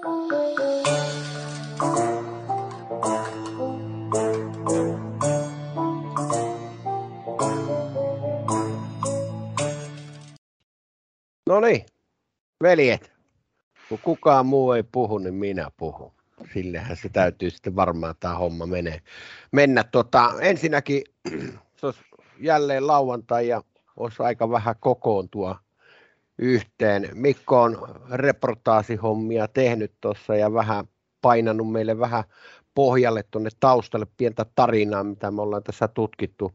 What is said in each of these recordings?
No niin, veljet, kun kukaan muu ei puhu, niin minä puhun. Sillehän se täytyy sitten varmaan tämä homma menee. mennä. Tota, ensinnäkin se olisi jälleen lauantai ja olisi aika vähän kokoontua yhteen. Mikko on reportaasihommia tehnyt tuossa ja vähän painanut meille vähän pohjalle tuonne taustalle pientä tarinaa, mitä me ollaan tässä tutkittu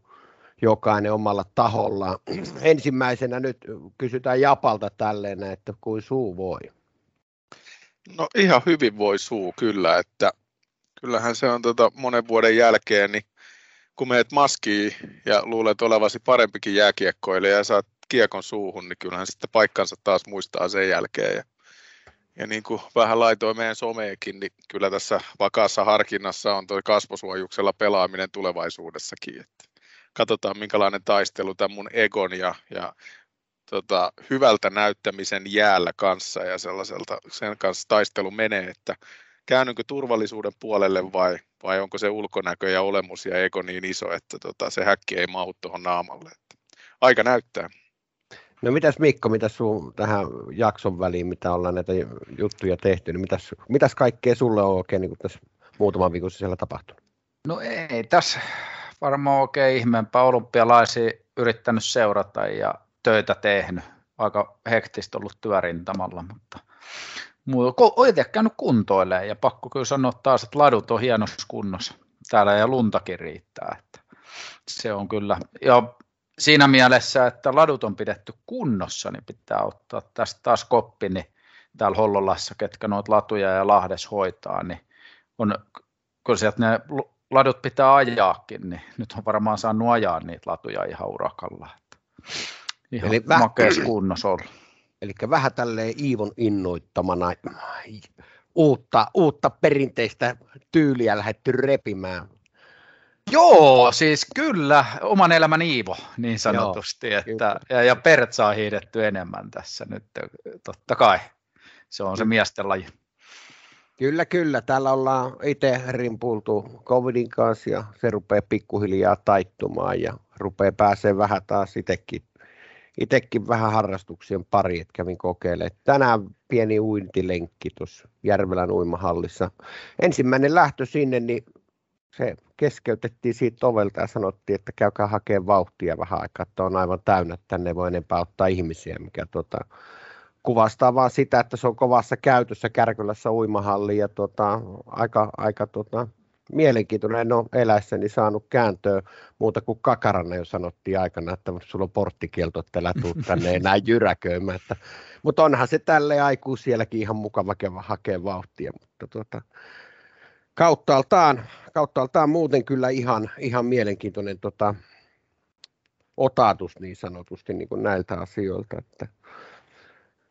jokainen omalla taholla. Ensimmäisenä nyt kysytään Japalta tälleen, että kuin suu voi. No ihan hyvin voi suu kyllä, että kyllähän se on tota monen vuoden jälkeen, niin kun meet maskiin ja luulet olevasi parempikin jääkiekkoilija ja saat kiekon suuhun, niin kyllähän sitten paikkansa taas muistaa sen jälkeen. Ja, ja niin kuin vähän laitoin meidän someekin, niin kyllä tässä vakaassa harkinnassa on tuo kasvosuojuksella pelaaminen tulevaisuudessakin. Että katsotaan minkälainen taistelu tämän mun egon ja, ja tota, hyvältä näyttämisen jäällä kanssa ja sellaiselta sen kanssa taistelu menee, että käännynkö turvallisuuden puolelle vai, vai onko se ulkonäkö ja olemus ja ego niin iso, että tota, se häkki ei mahu tuohon naamalle. Että aika näyttää. No mitäs Mikko, mitä sun tähän jakson väliin, mitä ollaan näitä juttuja tehty, niin mitäs, mitäs kaikkea sulle on oikein niin tässä muutaman viikon sisällä tapahtunut? No ei tässä varmaan oikein ihmeempää olympialaisia yrittänyt seurata ja töitä tehnyt. Aika hektistä ollut työrintamalla, mutta olen itse käynyt kuntoilemaan ja pakko kyllä sanoa taas, että ladut on hienossa kunnossa täällä ja luntakin riittää. Että se on kyllä, ja siinä mielessä, että ladut on pidetty kunnossa, niin pitää ottaa tästä taas koppi, niin täällä Hollolassa, ketkä noita latuja ja Lahdes hoitaa, niin on, kun sieltä ne ladut pitää ajaakin, niin nyt on varmaan saanut ajaa niitä latuja ihan urakalla. Että ihan Eli makeassa kunnossa ollut. Eli vähän tälleen Iivon innoittamana uutta, uutta perinteistä tyyliä lähdetty repimään. Joo, siis kyllä, oman elämän Iivo niin sanotusti, Joo, että, ja, ja Pertsaa hiidetty enemmän tässä nyt, totta kai, se on se miesten laji. Kyllä, kyllä. Täällä ollaan itse rimpultu covidin kanssa ja se rupeaa pikkuhiljaa taittumaan ja rupeaa pääsee vähän taas itsekin itsekin vähän harrastuksien pari, että kävin kokeilemaan. Tänään pieni uintilenkki tuossa Järvelän uimahallissa. Ensimmäinen lähtö sinne, niin se keskeytettiin siitä ovelta ja sanottiin, että käykää hakemaan vauhtia vähän aikaa, että on aivan täynnä, että tänne voi enempää ottaa ihmisiä, mikä tota, kuvastaa vaan sitä, että se on kovassa käytössä Kärkylässä uimahalli ja tota, aika, aika tota, mielenkiintoinen. En ole eläessäni saanut kääntöä muuta kuin kakarana jo sanottiin aikana, että sulla on porttikielto, että älä tuu tänne enää jyräköimään. Että, mutta onhan se tälle sielläkin ihan mukava hakea vauhtia, mutta tuota, kauttaaltaan, kauttaaltaan muuten kyllä ihan, ihan mielenkiintoinen tota, otatus niin sanotusti niin kuin näiltä asioilta, että,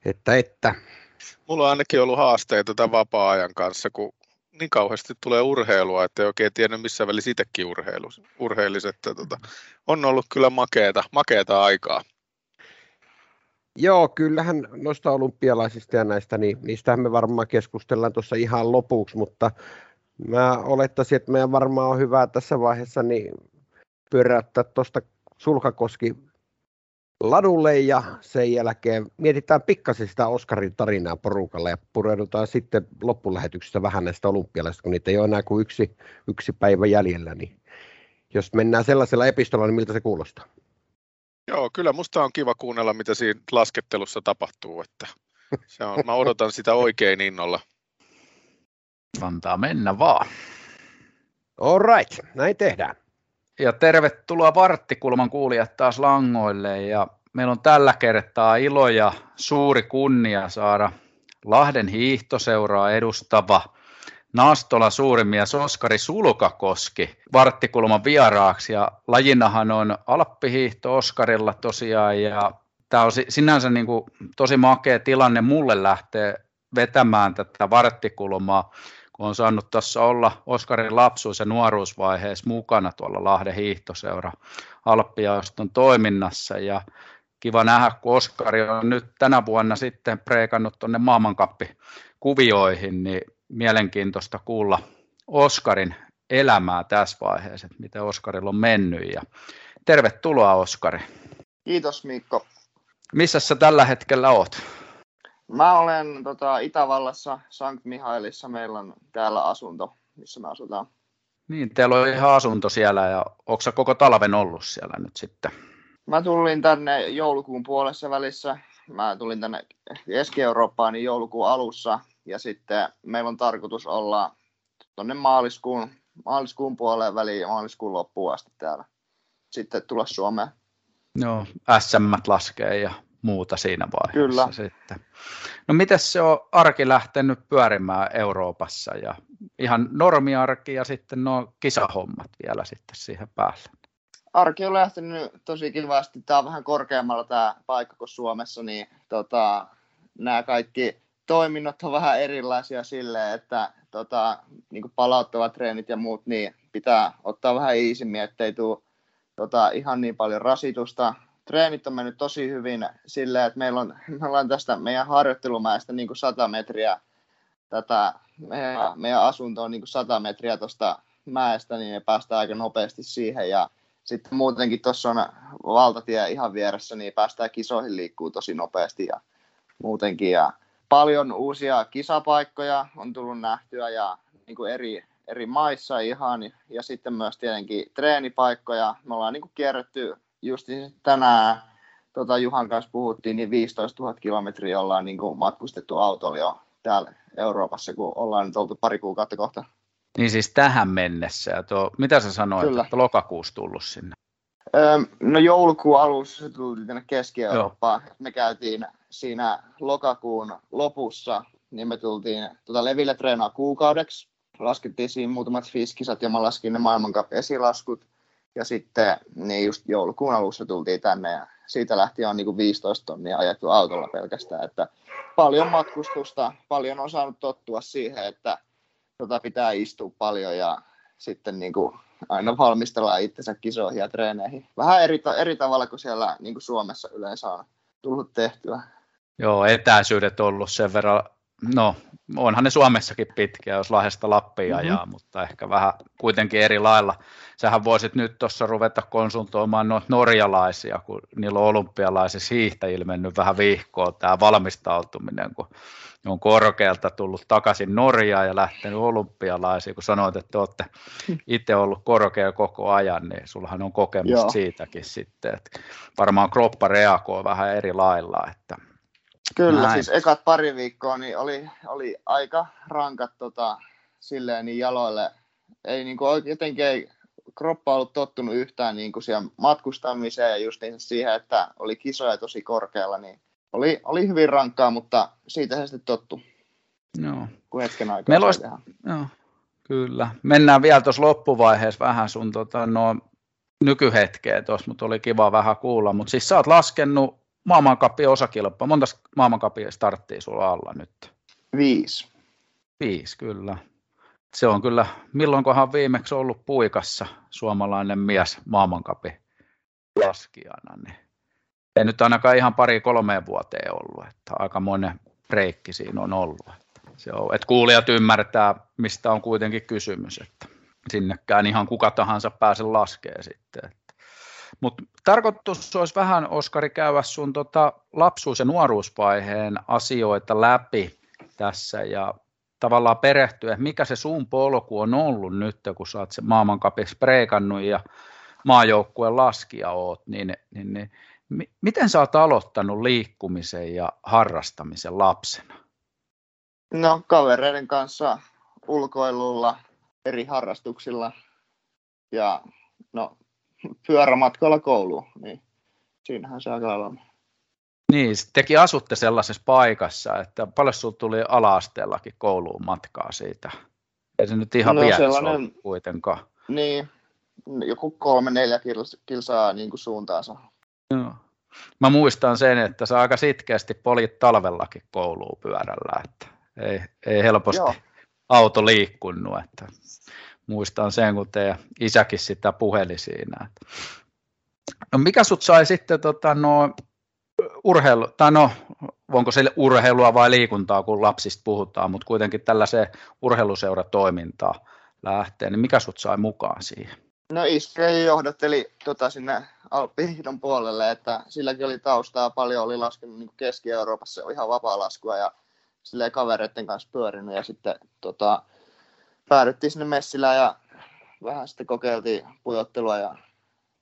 että, että Mulla on ainakin ollut haasteita tämän vapaa-ajan kanssa, kun niin kauheasti tulee urheilua, että ei oikein tiedä missä välissä itsekin urheilu, urheilis, että tota, on ollut kyllä makeeta, makeeta aikaa. Joo, kyllähän noista olympialaisista ja näistä, niin niistähän me varmaan keskustellaan tuossa ihan lopuksi, mutta mä olettaisin, että meidän varmaan on hyvä tässä vaiheessa niin pyöräyttää tuosta Sulkakoski ladulle ja sen jälkeen mietitään pikkasen sitä Oskarin tarinaa porukalla ja pureudutaan sitten loppulähetyksessä vähän näistä olympialaisista, kun niitä ei ole enää kuin yksi, yksi päivä jäljellä, niin jos mennään sellaisella epistolla, niin miltä se kuulostaa? Joo, kyllä musta on kiva kuunnella, mitä siinä laskettelussa tapahtuu, että se on, mä odotan sitä oikein innolla. Antaa mennä vaan. All right, näin tehdään. Ja tervetuloa Varttikulman kuulijat taas langoille ja meillä on tällä kertaa ilo ja suuri kunnia saada Lahden hiihtoseuraa edustava Nastola suurimies Oskari Sulkakoski Varttikulman vieraaksi ja lajinahan on alppihiihto Oskarilla tosiaan ja tämä on sinänsä niin kuin tosi makea tilanne mulle lähteä vetämään tätä Varttikulmaa kun on saanut tuossa olla Oskarin lapsuus- ja nuoruusvaiheessa mukana tuolla Lahden hiihtoseura Alppiaoston toiminnassa ja kiva nähdä, kun Oskari on nyt tänä vuonna sitten preikannut tuonne maailmankappi-kuvioihin, niin mielenkiintoista kuulla Oskarin elämää tässä vaiheessa, että miten Oskarilla on mennyt. Ja tervetuloa Oskari. Kiitos Mikko. Missä sä tällä hetkellä oot? Mä olen tota, Itävallassa, Sankt Mihailissa. Meillä on täällä asunto, missä me asutaan. Niin, teillä on ihan asunto siellä ja onko koko talven ollut siellä nyt sitten? Mä tulin tänne joulukuun puolessa välissä. Mä tulin tänne Keski-Eurooppaan niin joulukuun alussa ja sitten meillä on tarkoitus olla tuonne maaliskuun, maaliskuun puoleen väliin ja maaliskuun loppuun asti täällä. Sitten tulla Suomeen. Joo, SM laskee ja muuta siinä vaiheessa Kyllä. sitten. No miten se on arki lähtenyt pyörimään Euroopassa ja ihan normiarki ja sitten nuo kisahommat vielä sitten siihen päälle? Arki on lähtenyt tosi kivasti. Tämä on vähän korkeammalla tämä paikka kuin Suomessa, niin tota, nämä kaikki toiminnot on vähän erilaisia silleen, että tota, niin palauttavat treenit ja muut, niin pitää ottaa vähän iisimmin, ettei tule tota, ihan niin paljon rasitusta. Treenit on mennyt tosi hyvin silleen, että meillä on, me ollaan tästä meidän harjoittelumäestä niin kuin 100 metriä tätä, meidän, meidän asunto on niin kuin 100 metriä tuosta mäestä, niin me päästään aika nopeasti siihen ja sitten muutenkin tuossa on valtatie ihan vieressä, niin päästään kisoihin liikkuu tosi nopeasti ja muutenkin. Ja paljon uusia kisapaikkoja on tullut nähtyä ja niin kuin eri, eri maissa ihan ja sitten myös tietenkin treenipaikkoja. Me ollaan niin kuin kierretty just tänään tota Juhan kanssa puhuttiin, niin 15 000 kilometriä ollaan niin kuin matkustettu autolla jo täällä Euroopassa, kun ollaan nyt oltu pari kuukautta kohta. Niin siis tähän mennessä. Ja tuo, mitä sä sanoit, Kyllä. että lokakuussa tullut sinne? Öö, no joulukuun alussa tultiin tänne Keski-Eurooppaan. Joo. Me käytiin siinä lokakuun lopussa, niin me tultiin tuota leville treenaa kuukaudeksi. Laskettiin siinä muutamat fiskisat ja mä laskin ne maailmankap esilaskut. Ja sitten niin just joulukuun alussa tultiin tänne ja siitä lähtien on niin kuin 15 tonnia ajettu autolla pelkästään. Että paljon matkustusta, paljon on saanut tottua siihen, että tota pitää istua paljon ja sitten niin kuin aina valmistellaan itsensä kisoihin ja treeneihin. Vähän eri, eri tavalla kuin siellä niin kuin Suomessa yleensä on tullut tehtyä. Joo, etäisyydet on ollut sen verran, no onhan ne Suomessakin pitkiä, jos Lahdesta Lappiin mm-hmm. ajaa, mutta ehkä vähän kuitenkin eri lailla. Sähän voisit nyt tuossa ruveta konsultoimaan noita norjalaisia, kun niillä on olympialaisissa hiihtäjillä mennyt vähän vihkoa tämä valmistautuminen, kun on korkealta tullut takaisin Norjaan ja lähtenyt olympialaisiin, kun sanoit, että olette itse ollut korkea koko ajan, niin sullahan on kokemus Joo. siitäkin sitten, että varmaan kroppa reagoi vähän eri lailla, että Kyllä, Näin. siis ekat pari viikkoa niin oli, oli aika rankat tota, silleen niin jaloille. Ei niin kuin, jotenkin ei kroppa ollut tottunut yhtään niin kuin siihen matkustamiseen ja just niin siihen, että oli kisoja tosi korkealla, niin oli, oli hyvin rankkaa, mutta siitä se sitten tottu. Joo. Kun hetken aikaa Meillä olisi, joo, kyllä. Mennään vielä tuossa loppuvaiheessa vähän sun tota, no, nykyhetkeä tuossa, mutta oli kiva vähän kuulla. Mutta siis sä oot laskenut maailmankapin osakilpaa. Monta maailmankapia starttia sulla alla nyt? Viisi. Viisi, kyllä. Se on kyllä, milloinkohan viimeksi ollut puikassa suomalainen mies maailmankapin laskijana, niin ei nyt ainakaan ihan pari kolmeen vuoteen ollut, että aika monen breikki siinä on ollut. Että, se on, että kuulijat ymmärtää, mistä on kuitenkin kysymys, että sinnekään ihan kuka tahansa pääse laskee sitten. Mutta tarkoitus olisi vähän, Oskari, käydä sun tota lapsuus- ja nuoruusvaiheen asioita läpi tässä ja tavallaan perehtyä, että mikä se sun polku on ollut nyt, kun sä oot se maailmankapissa preikannut ja maajoukkueen laskija oot, niin, niin, niin miten sä oot aloittanut liikkumisen ja harrastamisen lapsena? No kavereiden kanssa ulkoilulla, eri harrastuksilla ja no pyörämatkalla kouluun, niin siinähän se alkaa olla. Niin, tekin asutte sellaisessa paikassa, että paljon sinulla tuli ala-asteellakin kouluun matkaa siitä. Ei se nyt ihan no, sellainen, kuitenkaan. Niin, joku kolme, neljä kilsaa niin kuin suuntaansa. Joo. Mä muistan sen, että sä aika sitkeästi polit talvellakin kouluun pyörällä, että ei, ei helposti Joo. auto liikkunut, että muistan sen, kun teidän isäkin sitä puheli siinä. No mikä sut sai sitten tota, no, urheilu, tai no, onko se urheilua vai liikuntaa, kun lapsista puhutaan, mutta kuitenkin tällaiseen urheiluseuratoimintaan lähtee, niin mikä sut sai mukaan siihen? No iskä johdatteli tota, sinne Alppihiidon puolelle, että silläkin oli taustaa, paljon oli laskenut niin Keski-Euroopassa ihan vapaa-laskua ja silleen kavereiden kanssa pyörinyt ja sitten tota, päädyttiin sinne Messilään ja vähän sitten kokeiltiin pujottelua ja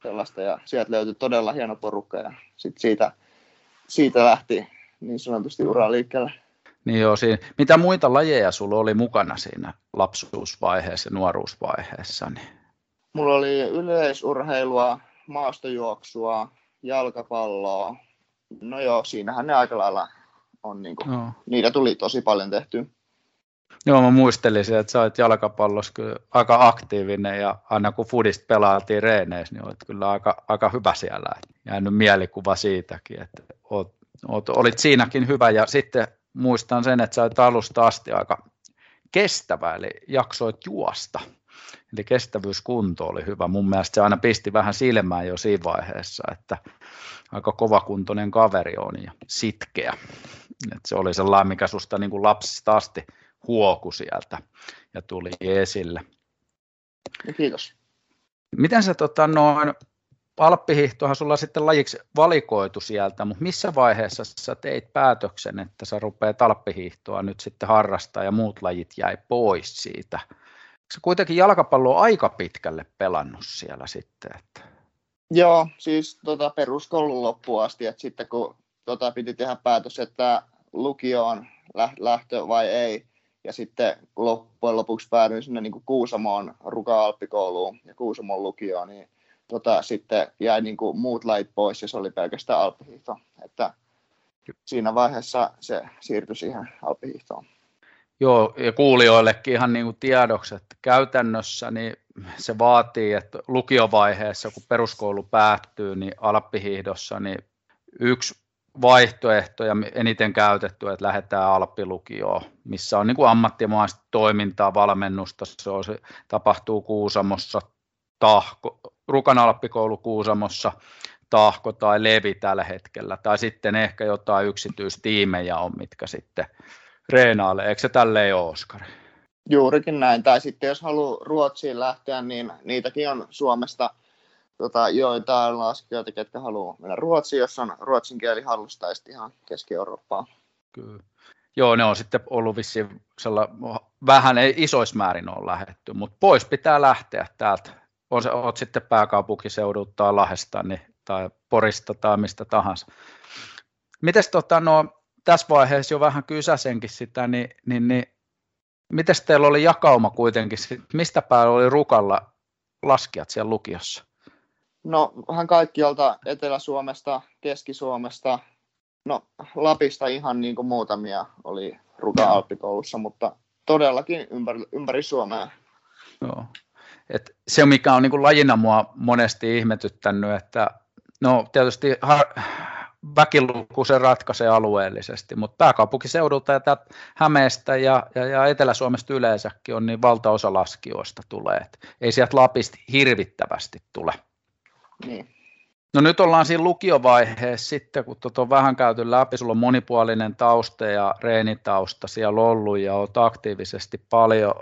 sellaista ja sieltä löytyi todella hieno porukka ja sitten siitä, siitä lähti niin sanotusti ura liikkeelle. Niin joo, siinä. Mitä muita lajeja sulla oli mukana siinä lapsuusvaiheessa ja nuoruusvaiheessa? Niin? Mulla oli yleisurheilua, maastojuoksua, jalkapalloa. No joo, siinähän ne aika lailla on, niin kuin, no. niitä tuli tosi paljon tehty. Joo, mä muistelisin, että sä olet jalkapallossa kyllä aika aktiivinen ja aina kun fudista pelaatiin reeneissä, niin olet kyllä aika, aika hyvä siellä. Jäänyt mielikuva siitäkin, että oot, oot, olit siinäkin hyvä ja sitten muistan sen, että sä olet alusta asti aika kestävä, eli jaksoit juosta. Eli kestävyyskunto oli hyvä. Mun mielestä se aina pisti vähän silmään jo siinä vaiheessa, että aika kovakuntoinen kaveri on ja sitkeä. Et se oli sellainen, mikä susta niin kuin lapsista asti huoku sieltä ja tuli esille. Kiitos. Miten sä tota, noin, Alppihiihtohan sulla sitten lajiksi valikoitu sieltä, mutta missä vaiheessa sä teit päätöksen, että sä rupeat alppihiihtoa nyt sitten harrastaa ja muut lajit jäi pois siitä? Se kuitenkin jalkapallo on aika pitkälle pelannut siellä sitten. Että... Joo, siis tota, peruskoulun loppuun asti, että sitten kun tota, piti tehdä päätös, että lukioon lähtö vai ei, ja sitten loppujen lopuksi päädyin sinne niin kuin Kuusamoon Ruka-Alppikouluun ja Kuusamon lukioon, niin tota, sitten jäi niin kuin muut lait pois ja se oli pelkästään alppihiihto. Että siinä vaiheessa se siirtyi siihen alppihiihtoon. Joo, ja kuulijoillekin ihan niin kuin tiedoksi, että käytännössä niin se vaatii, että lukiovaiheessa, kun peruskoulu päättyy, niin alppihiihdossa, niin yksi vaihtoehto ja eniten käytetty, että lähdetään Alppilukioon, missä on niin kuin ammattimaista toimintaa, valmennusta. Se, on, se tapahtuu Kuusamossa, tahko, Rukan Alppikoulu Kuusamossa, Tahko tai Levi tällä hetkellä, tai sitten ehkä jotain yksityistiimejä on, mitkä sitten reenaalle. Eikö se tälleen ole, Oskari? Juurikin näin. Tai sitten jos haluaa Ruotsiin lähteä, niin niitäkin on Suomesta tota, joitain laskijoita, ketkä haluaa mennä Ruotsiin, jos on ruotsin kieli hallusta, ihan Keski-Eurooppaan. Kyllä. Joo, ne on sitten ollut vissiin vähän ei isoissa määrin ole lähetty, mutta pois pitää lähteä täältä. On oot sitten pääkaupunkiseudulta tai Lahesta niin, tai Porista tai mistä tahansa. Mites tota, no, tässä vaiheessa jo vähän kysäsenkin sitä, niin, niin, niin miten teillä oli jakauma kuitenkin, mistä päällä oli rukalla laskijat siellä lukiossa? No vähän kaikkialta Etelä-Suomesta, Keski-Suomesta, no Lapista ihan niin kuin muutamia oli Ruka Alppikoulussa, mutta todellakin ympäri, ympäri Suomea. Joo. Et se, mikä on niin kuin lajina mua monesti ihmetyttänyt, että no tietysti har- väkiluku se ratkaisee alueellisesti, mutta pääkaupunkiseudulta ja täältä Hämeestä ja, ja, ja Etelä-Suomesta yleensäkin on niin valtaosa laskijoista tulee. Et ei sieltä Lapista hirvittävästi tule. Niin. No nyt ollaan siinä lukiovaiheessa sitten, kun tuota on vähän käyty läpi, sulla on monipuolinen tausta ja reenitausta siellä ollut ja olet aktiivisesti paljon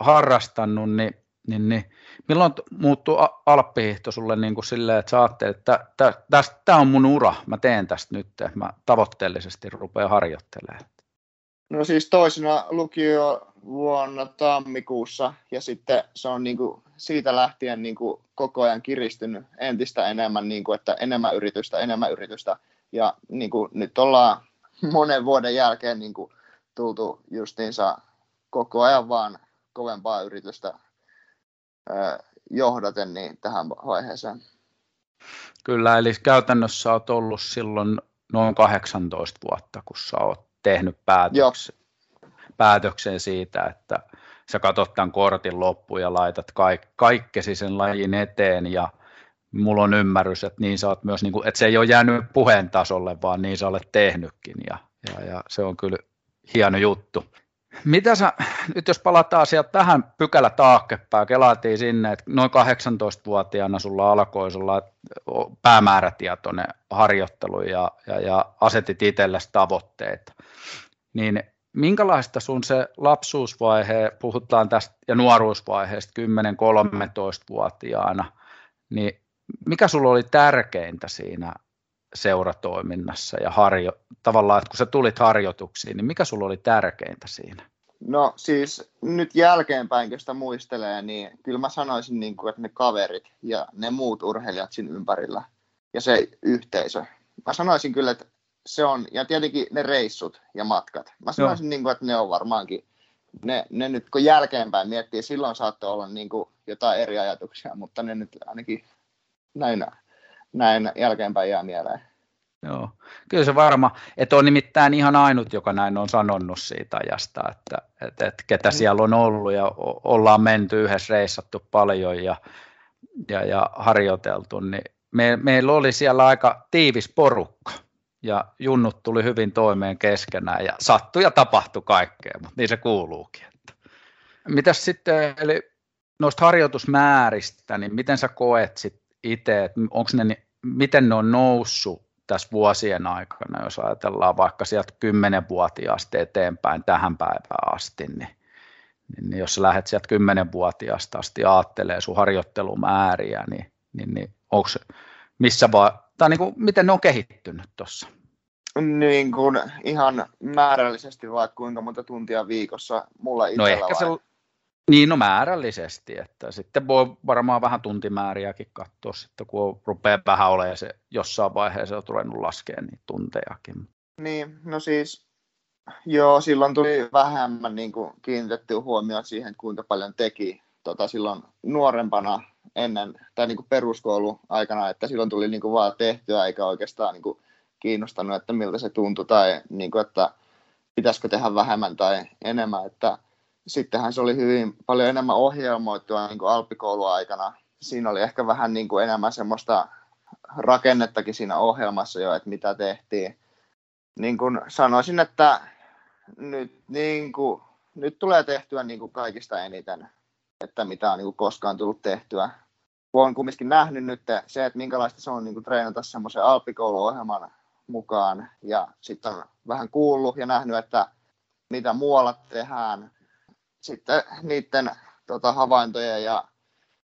harrastanut, niin, niin, niin milloin muuttuu alppihiihto sulle niin kuin silleen, että sä että tämä on mun ura, mä teen tästä nyt, mä tavoitteellisesti rupean harjoittelemaan? No siis toisena lukio vuonna tammikuussa ja sitten se on niin kuin siitä lähtien niin kuin koko ajan kiristynyt entistä enemmän, niin kuin, että enemmän yritystä, enemmän yritystä ja niin kuin nyt ollaan monen vuoden jälkeen niin kuin tultu justiinsa koko ajan vaan kovempaa yritystä johdaten niin tähän vaiheeseen. Kyllä, eli käytännössä olet ollut silloin noin 18 vuotta, kun sä oot tehnyt päätöksen, päätöksen siitä, että sä katsot tämän kortin loppuun ja laitat kaik, kaikkesi sen lajin eteen ja mulla on ymmärrys, että, niin sä oot myös, niin kuin, että se ei ole jäänyt puheen tasolle, vaan niin sä olet tehnytkin ja, ja, ja se on kyllä hieno juttu. Mitä sä, nyt jos palataan sieltä tähän pykälä taakkepäin, kelaatiin sinne, että noin 18-vuotiaana sulla alkoi sulla päämäärätietoinen harjoittelu ja, ja, ja asetit itsellesi tavoitteita, niin minkälaista sun se lapsuusvaihe, puhutaan tästä ja nuoruusvaiheesta 10-13-vuotiaana, niin mikä sulla oli tärkeintä siinä seuratoiminnassa ja harjo, tavallaan, että kun sä tulit harjoituksiin, niin mikä sulla oli tärkeintä siinä? No siis nyt jälkeenpäin, kun sitä muistelee, niin kyllä mä sanoisin, niin kuin, että ne kaverit ja ne muut urheilijat siinä ympärillä ja se yhteisö. Mä sanoisin kyllä, että se on, ja tietenkin ne reissut ja matkat. Mä sanoisin, niin kuin, että ne on varmaankin, ne, ne nyt kun jälkeenpäin miettii, silloin saattoi olla niin kuin jotain eri ajatuksia, mutta ne nyt ainakin näin, näin jälkeenpäin jää mieleen. Joo, kyllä se varma, että on nimittäin ihan ainut, joka näin on sanonut siitä ajasta, että, että, että ketä mm. siellä on ollut ja ollaan menty yhdessä reissattu paljon ja, ja, ja harjoiteltu, niin me, meillä oli siellä aika tiivis porukka ja junnut tuli hyvin toimeen keskenään ja sattui ja tapahtui kaikkea, mutta niin se kuuluukin. Että. Mitäs sitten, eli noista harjoitusmääristä, niin miten sä koet sit itse, että onko ne, miten ne on noussut tässä vuosien aikana, jos ajatellaan vaikka sieltä 10-vuotiaasta eteenpäin tähän päivään asti, niin, niin jos sä lähdet sieltä 10-vuotiaasta asti ajattelee sun harjoittelumääriä, niin, niin, niin onko missä vaan, tai niin kuin, miten ne on kehittynyt tuossa? Niin kuin ihan määrällisesti vai kuinka monta tuntia viikossa mulla itsellä No ehkä vai? se niin, no määrällisesti, että sitten voi varmaan vähän tuntimääriäkin katsoa sitten, kun rupeaa vähän olemaan se jossain vaiheessa on ruvennut laskea niitä tuntejakin. Niin, no siis joo, silloin tuli vähemmän niin kuin kiinnitetty huomioon siihen, kuinka paljon teki tota, silloin nuorempana ennen, tai niin kuin peruskouluaikana, että silloin tuli niin kuin vaan tehtyä, eikä oikeastaan niin kuin kiinnostanut, että miltä se tuntui, tai niin kuin, että pitäisikö tehdä vähemmän tai enemmän, että sittenhän se oli hyvin paljon enemmän ohjelmoitua niin kuin alppikouluaikana. Siinä oli ehkä vähän niin kuin enemmän semmoista rakennettakin siinä ohjelmassa jo, että mitä tehtiin. Niin kuin sanoisin, että nyt, niin kuin, nyt tulee tehtyä niin kuin kaikista eniten, että mitä on niin kuin koskaan tullut tehtyä. Olen kumminkin nähnyt nyt se, että minkälaista se on niin kuin treenata semmoisen alppikouluohjelman mukaan ja sitten on vähän kuullut ja nähnyt, että mitä muualla tehdään, sitten niiden tota, havaintojen ja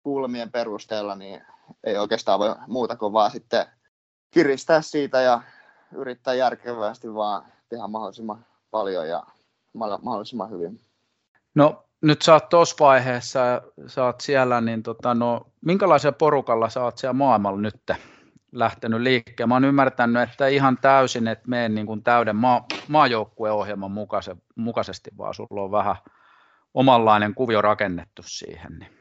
kulmien perusteella niin ei oikeastaan voi muuta kuin vaan sitten kiristää siitä ja yrittää järkevästi vaan tehdä mahdollisimman paljon ja mahdollisimman hyvin. No nyt sä oot tuossa vaiheessa sä oot siellä, niin tota, no, minkälaisella porukalla sä oot siellä maailmalla nyt lähtenyt liikkeelle? Mä oon ymmärtänyt, että ihan täysin, että mene niin täyden maa, maajoukkueohjelman mukaisesti, vaan sulla on vähän omanlainen kuvio rakennettu siihen. Niin.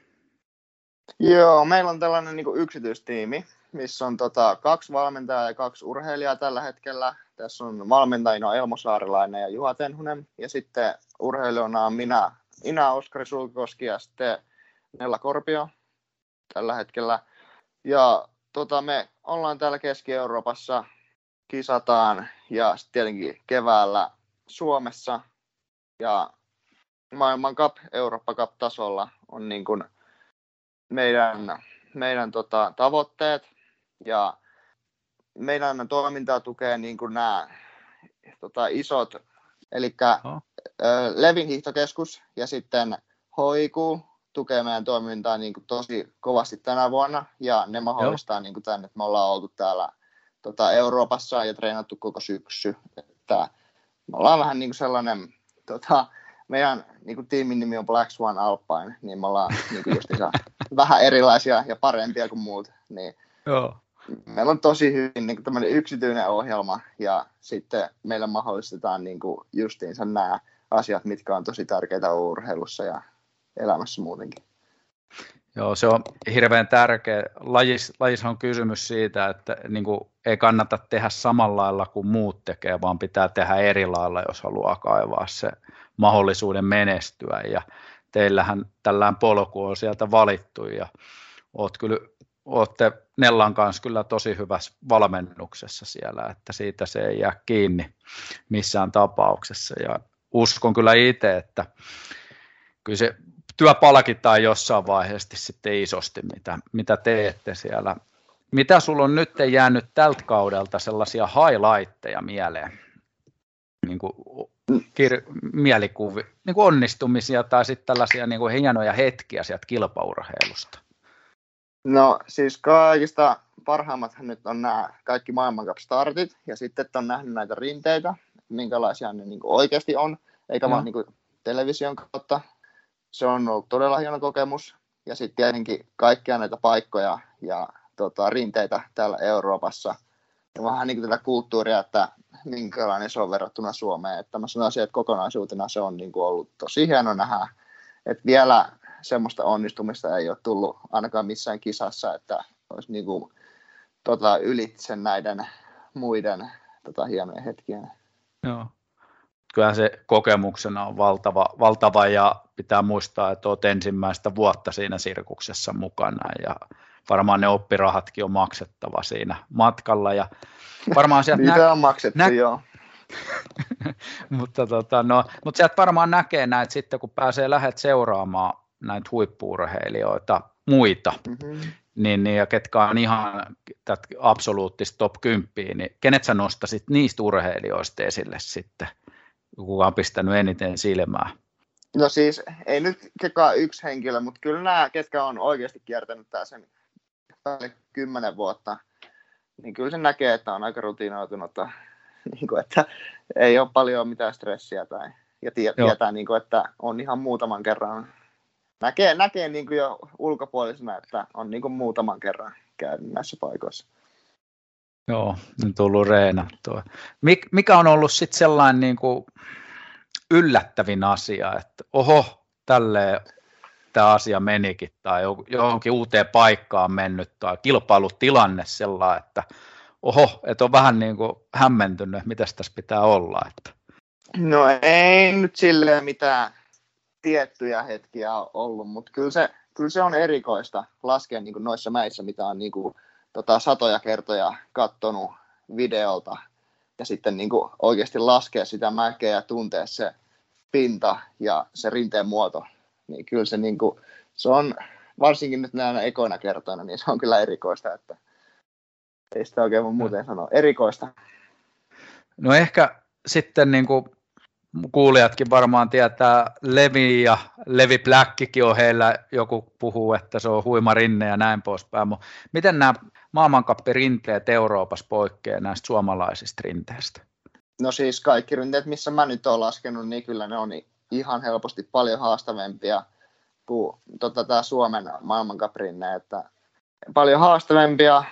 Joo, meillä on tällainen niin yksityistiimi, missä on tota, kaksi valmentajaa ja kaksi urheilijaa tällä hetkellä. Tässä on valmentajina Elmo Saarilainen ja Juha Tenhunen, ja sitten urheilijana on minä, Ina Oskari Sulkoski ja sitten Nella Korpio tällä hetkellä. Ja tota, me ollaan täällä Keski-Euroopassa, kisataan ja sitten tietenkin keväällä Suomessa ja maailman cup, Eurooppa cup tasolla on niin kuin meidän, meidän tota, tavoitteet ja meidän toimintaa tukee niin kuin nämä tota, isot, eli oh. Levin hiihtokeskus ja sitten Hoiku tukee meidän toimintaa niin kuin tosi kovasti tänä vuonna ja ne mahdollistaa niin kuin tämän, että me ollaan oltu täällä tota, Euroopassa ja treenattu koko syksy. Että me ollaan vähän niin kuin sellainen tota, meidän niin kuin tiimin nimi on Black Swan Alpine, niin me ollaan niin kuin just vähän erilaisia ja parempia kuin muut. Niin Joo. Meillä on tosi hyvin niin kuin yksityinen ohjelma ja sitten meillä mahdollistetaan niin kuin justiinsa nämä asiat, mitkä on tosi tärkeitä urheilussa ja elämässä muutenkin. Joo, se on hirveän tärkeä. Lajis, lajis on kysymys siitä, että niin kuin, ei kannata tehdä samalla lailla kuin muut tekee, vaan pitää tehdä eri lailla, jos haluaa kaivaa se mahdollisuuden menestyä ja teillähän tällään polku on sieltä valittu ja oot kyllä, ootte Nellan kanssa kyllä tosi hyvässä valmennuksessa siellä, että siitä se ei jää kiinni missään tapauksessa ja uskon kyllä itse, että kyllä se työ palkitaan jossain vaiheessa sitten isosti, mitä, mitä teette siellä. Mitä sulla on nyt jäänyt tältä kaudelta sellaisia highlightteja mieleen? Niin kuin kir- mielikuvi, niin kuin onnistumisia tai sitten tällaisia niin kuin hienoja hetkiä sieltä kilpaurheilusta? No siis kaikista parhaimmathan nyt on nämä kaikki maailmancup-startit ja sitten että on nähnyt näitä rinteitä, minkälaisia ne niin oikeasti on, eikä no. vaan niin kuin television kautta. Se on ollut todella hieno kokemus ja sitten tietenkin kaikkia näitä paikkoja ja tota, rinteitä täällä Euroopassa ja vähän niin kuin tätä kulttuuria, että minkälainen se on verrattuna Suomeen. Että mä sanoisin, että kokonaisuutena se on niin kuin ollut tosi hieno nähdä, että vielä semmoista onnistumista ei ole tullut ainakaan missään kisassa, että olisi niin kuin, tota, ylitse näiden muiden tota, hienojen hetkien. Joo. Kyllähän se kokemuksena on valtava, valtava ja pitää muistaa, että olet ensimmäistä vuotta siinä sirkuksessa mukana ja varmaan ne oppirahatkin on maksettava siinä matkalla. Ja varmaan sieltä Niitä nä- on maksettu, nä- joo. mutta, tota, no, mutta sieltä varmaan näkee näitä sitten, kun pääsee lähet seuraamaan näitä huippuurheilijoita, muita, mm-hmm. niin, niin, ja ketkä on ihan absoluuttista top 10, niin kenet sä nostasit niistä urheilijoista esille sitten, kuka on pistänyt eniten silmää? No siis, ei nyt kekaan yksi henkilö, mutta kyllä nämä, ketkä on oikeasti kiertänyt tämä sen kymmenen vuotta, niin kyllä se näkee, että on aika rutiinoitunutta, niin kuin, että ei ole paljon mitään stressiä tai, ja tie, tietää, niin kuin, että on ihan muutaman kerran, näkee, näkee niin kuin jo ulkopuolisena, että on niin kuin muutaman kerran käynyt näissä paikoissa. Joo, on tullut reenattua. Mik, mikä on ollut sitten sellainen niin kuin yllättävin asia, että oho, tälleen tämä asia menikin tai johonkin uuteen paikkaan mennyt tai kilpailutilanne sellainen, että oho, että on vähän niin kuin hämmentynyt, mitä tässä pitää olla. Että. No ei nyt silleen mitään tiettyjä hetkiä ollut, mutta kyllä se, kyllä se on erikoista laskea niin kuin noissa mäissä, mitä on niin kuin, tota, satoja kertoja katsonut videolta ja sitten niin kuin oikeasti laskea sitä mäkeä ja tuntea se pinta ja se rinteen muoto niin kyllä se, niin kuin, se on, varsinkin nyt näinä ekoina kertoina, niin se on kyllä erikoista, että ei sitä oikein voi muuten sanoa. Erikoista. No ehkä sitten niin kuin kuulijatkin varmaan tietää Levi ja Levi Blackikin on heillä, joku puhuu, että se on huima rinne ja näin poispäin, mutta miten nämä maailmankappirinteet Euroopassa poikkeaa näistä suomalaisista rinteistä? No siis kaikki rinteet, missä mä nyt olen laskenut, niin kyllä ne on ihan helposti paljon haastavempia kuin tota, tämä Suomen maailmankaprinne, että paljon haastavempia.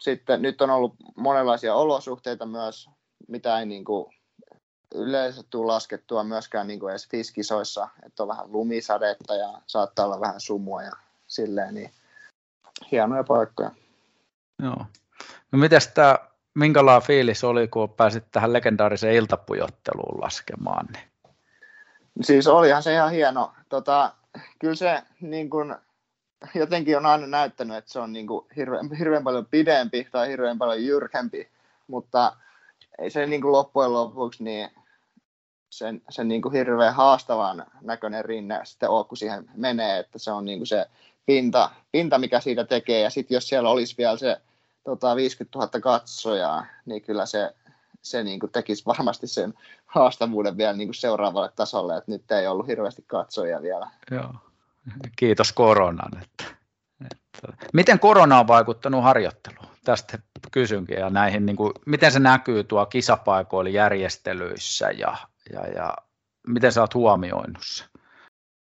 Sitten nyt on ollut monenlaisia olosuhteita myös, mitä ei niin kuin yleensä tule laskettua myöskään niin kuin edes fiskisoissa, että on vähän lumisadetta ja saattaa olla vähän sumua ja silleen, niin hienoja paikkoja. Joo. No mites tämä, minkälainen fiilis oli, kun pääsit tähän legendaariseen iltapujotteluun laskemaan? Niin? Siis olihan se ihan hieno. Tota, kyllä se niin kun, jotenkin on aina näyttänyt, että se on niin kuin hirveän, hirveän paljon pidempi tai hirveän paljon jyrkempi, mutta ei se niin kuin loppujen lopuksi niin sen, sen niin kuin hirveän haastavan näköinen rinne sitten ole, kun siihen menee, että se on niin kuin se pinta, pinta, mikä siitä tekee, ja sitten jos siellä olisi vielä se tota, 50 000 katsojaa, niin kyllä se se niin kuin tekisi varmasti sen haastavuuden vielä niin kuin seuraavalle tasolle, että nyt ei ollut hirveästi katsojia vielä. Joo. Kiitos koronan. Että, että. Miten korona on vaikuttanut harjoitteluun? Tästä kysynkin ja näihin, niin kuin, miten se näkyy tuo kisapaikoilla järjestelyissä ja, ja, ja miten sä oot huomioinut se?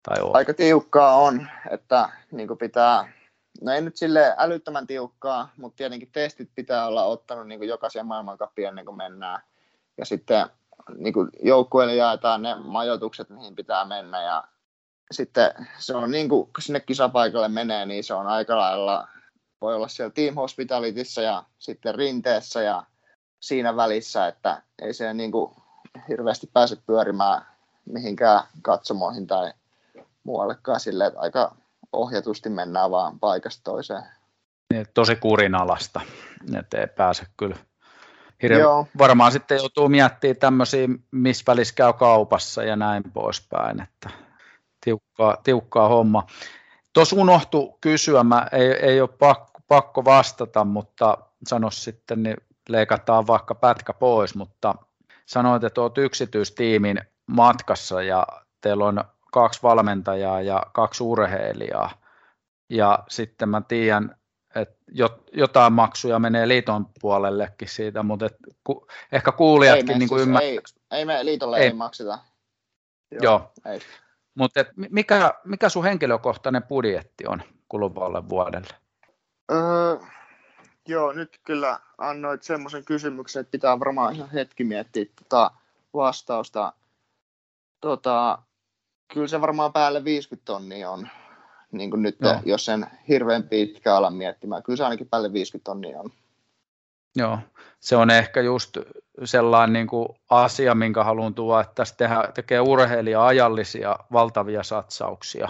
Tai Aika tiukkaa on, että niin kuin pitää no ei nyt sille älyttömän tiukkaa, mutta tietenkin testit pitää olla ottanut niin kuin jokaisen maailmankappiin ennen kuin mennään. Ja sitten niin kuin joukkueille jaetaan ne majoitukset, mihin pitää mennä. Ja sitten se on niin kuin, sinne kisapaikalle menee, niin se on aika lailla, voi olla siellä Team Hospitalitissa ja sitten rinteessä ja siinä välissä, että ei se niin kuin hirveästi pääse pyörimään mihinkään katsomoihin tai muuallekaan silleen, että aika ohjatusti mennään vaan paikasta toiseen. Niin, tosi kurinalasta, että ei pääse kyllä hirveän, varmaan sitten joutuu miettimään tämmöisiä, missä välissä käy kaupassa ja näin poispäin, että tiukkaa, tiukkaa homma. Tuossa unohtu kysyä, mä ei, ei ole pakko, pakko vastata, mutta sano sitten, niin leikataan vaikka pätkä pois, mutta sanoit, että olet yksityistiimin matkassa ja teillä on kaksi valmentajaa ja kaksi urheilijaa. Ja sitten mä tiedän, että jotain maksuja menee liiton puolellekin siitä, mutta et, ku, ehkä kuulijatkin ei niin kuin ymmärtävät. Ei, ei me liitolle ei, ei makseta. Joo. Joo. Ei. Mutta mikä, mikä sun henkilökohtainen budjetti on kuluvalle vuodelle? Öö, joo, nyt kyllä annoit semmoisen kysymyksen, että pitää varmaan ihan hetki miettiä tota vastausta. Tota, kyllä se varmaan päälle 50 tonnia on, niin kuin nyt, Joo. jos sen hirveän pitkä alan miettimään. Kyllä se ainakin päälle 50 tonnia on. Joo, se on ehkä just sellainen niin kuin asia, minkä haluan tuoda, että tässä tehdä, tekee urheilija ajallisia valtavia satsauksia.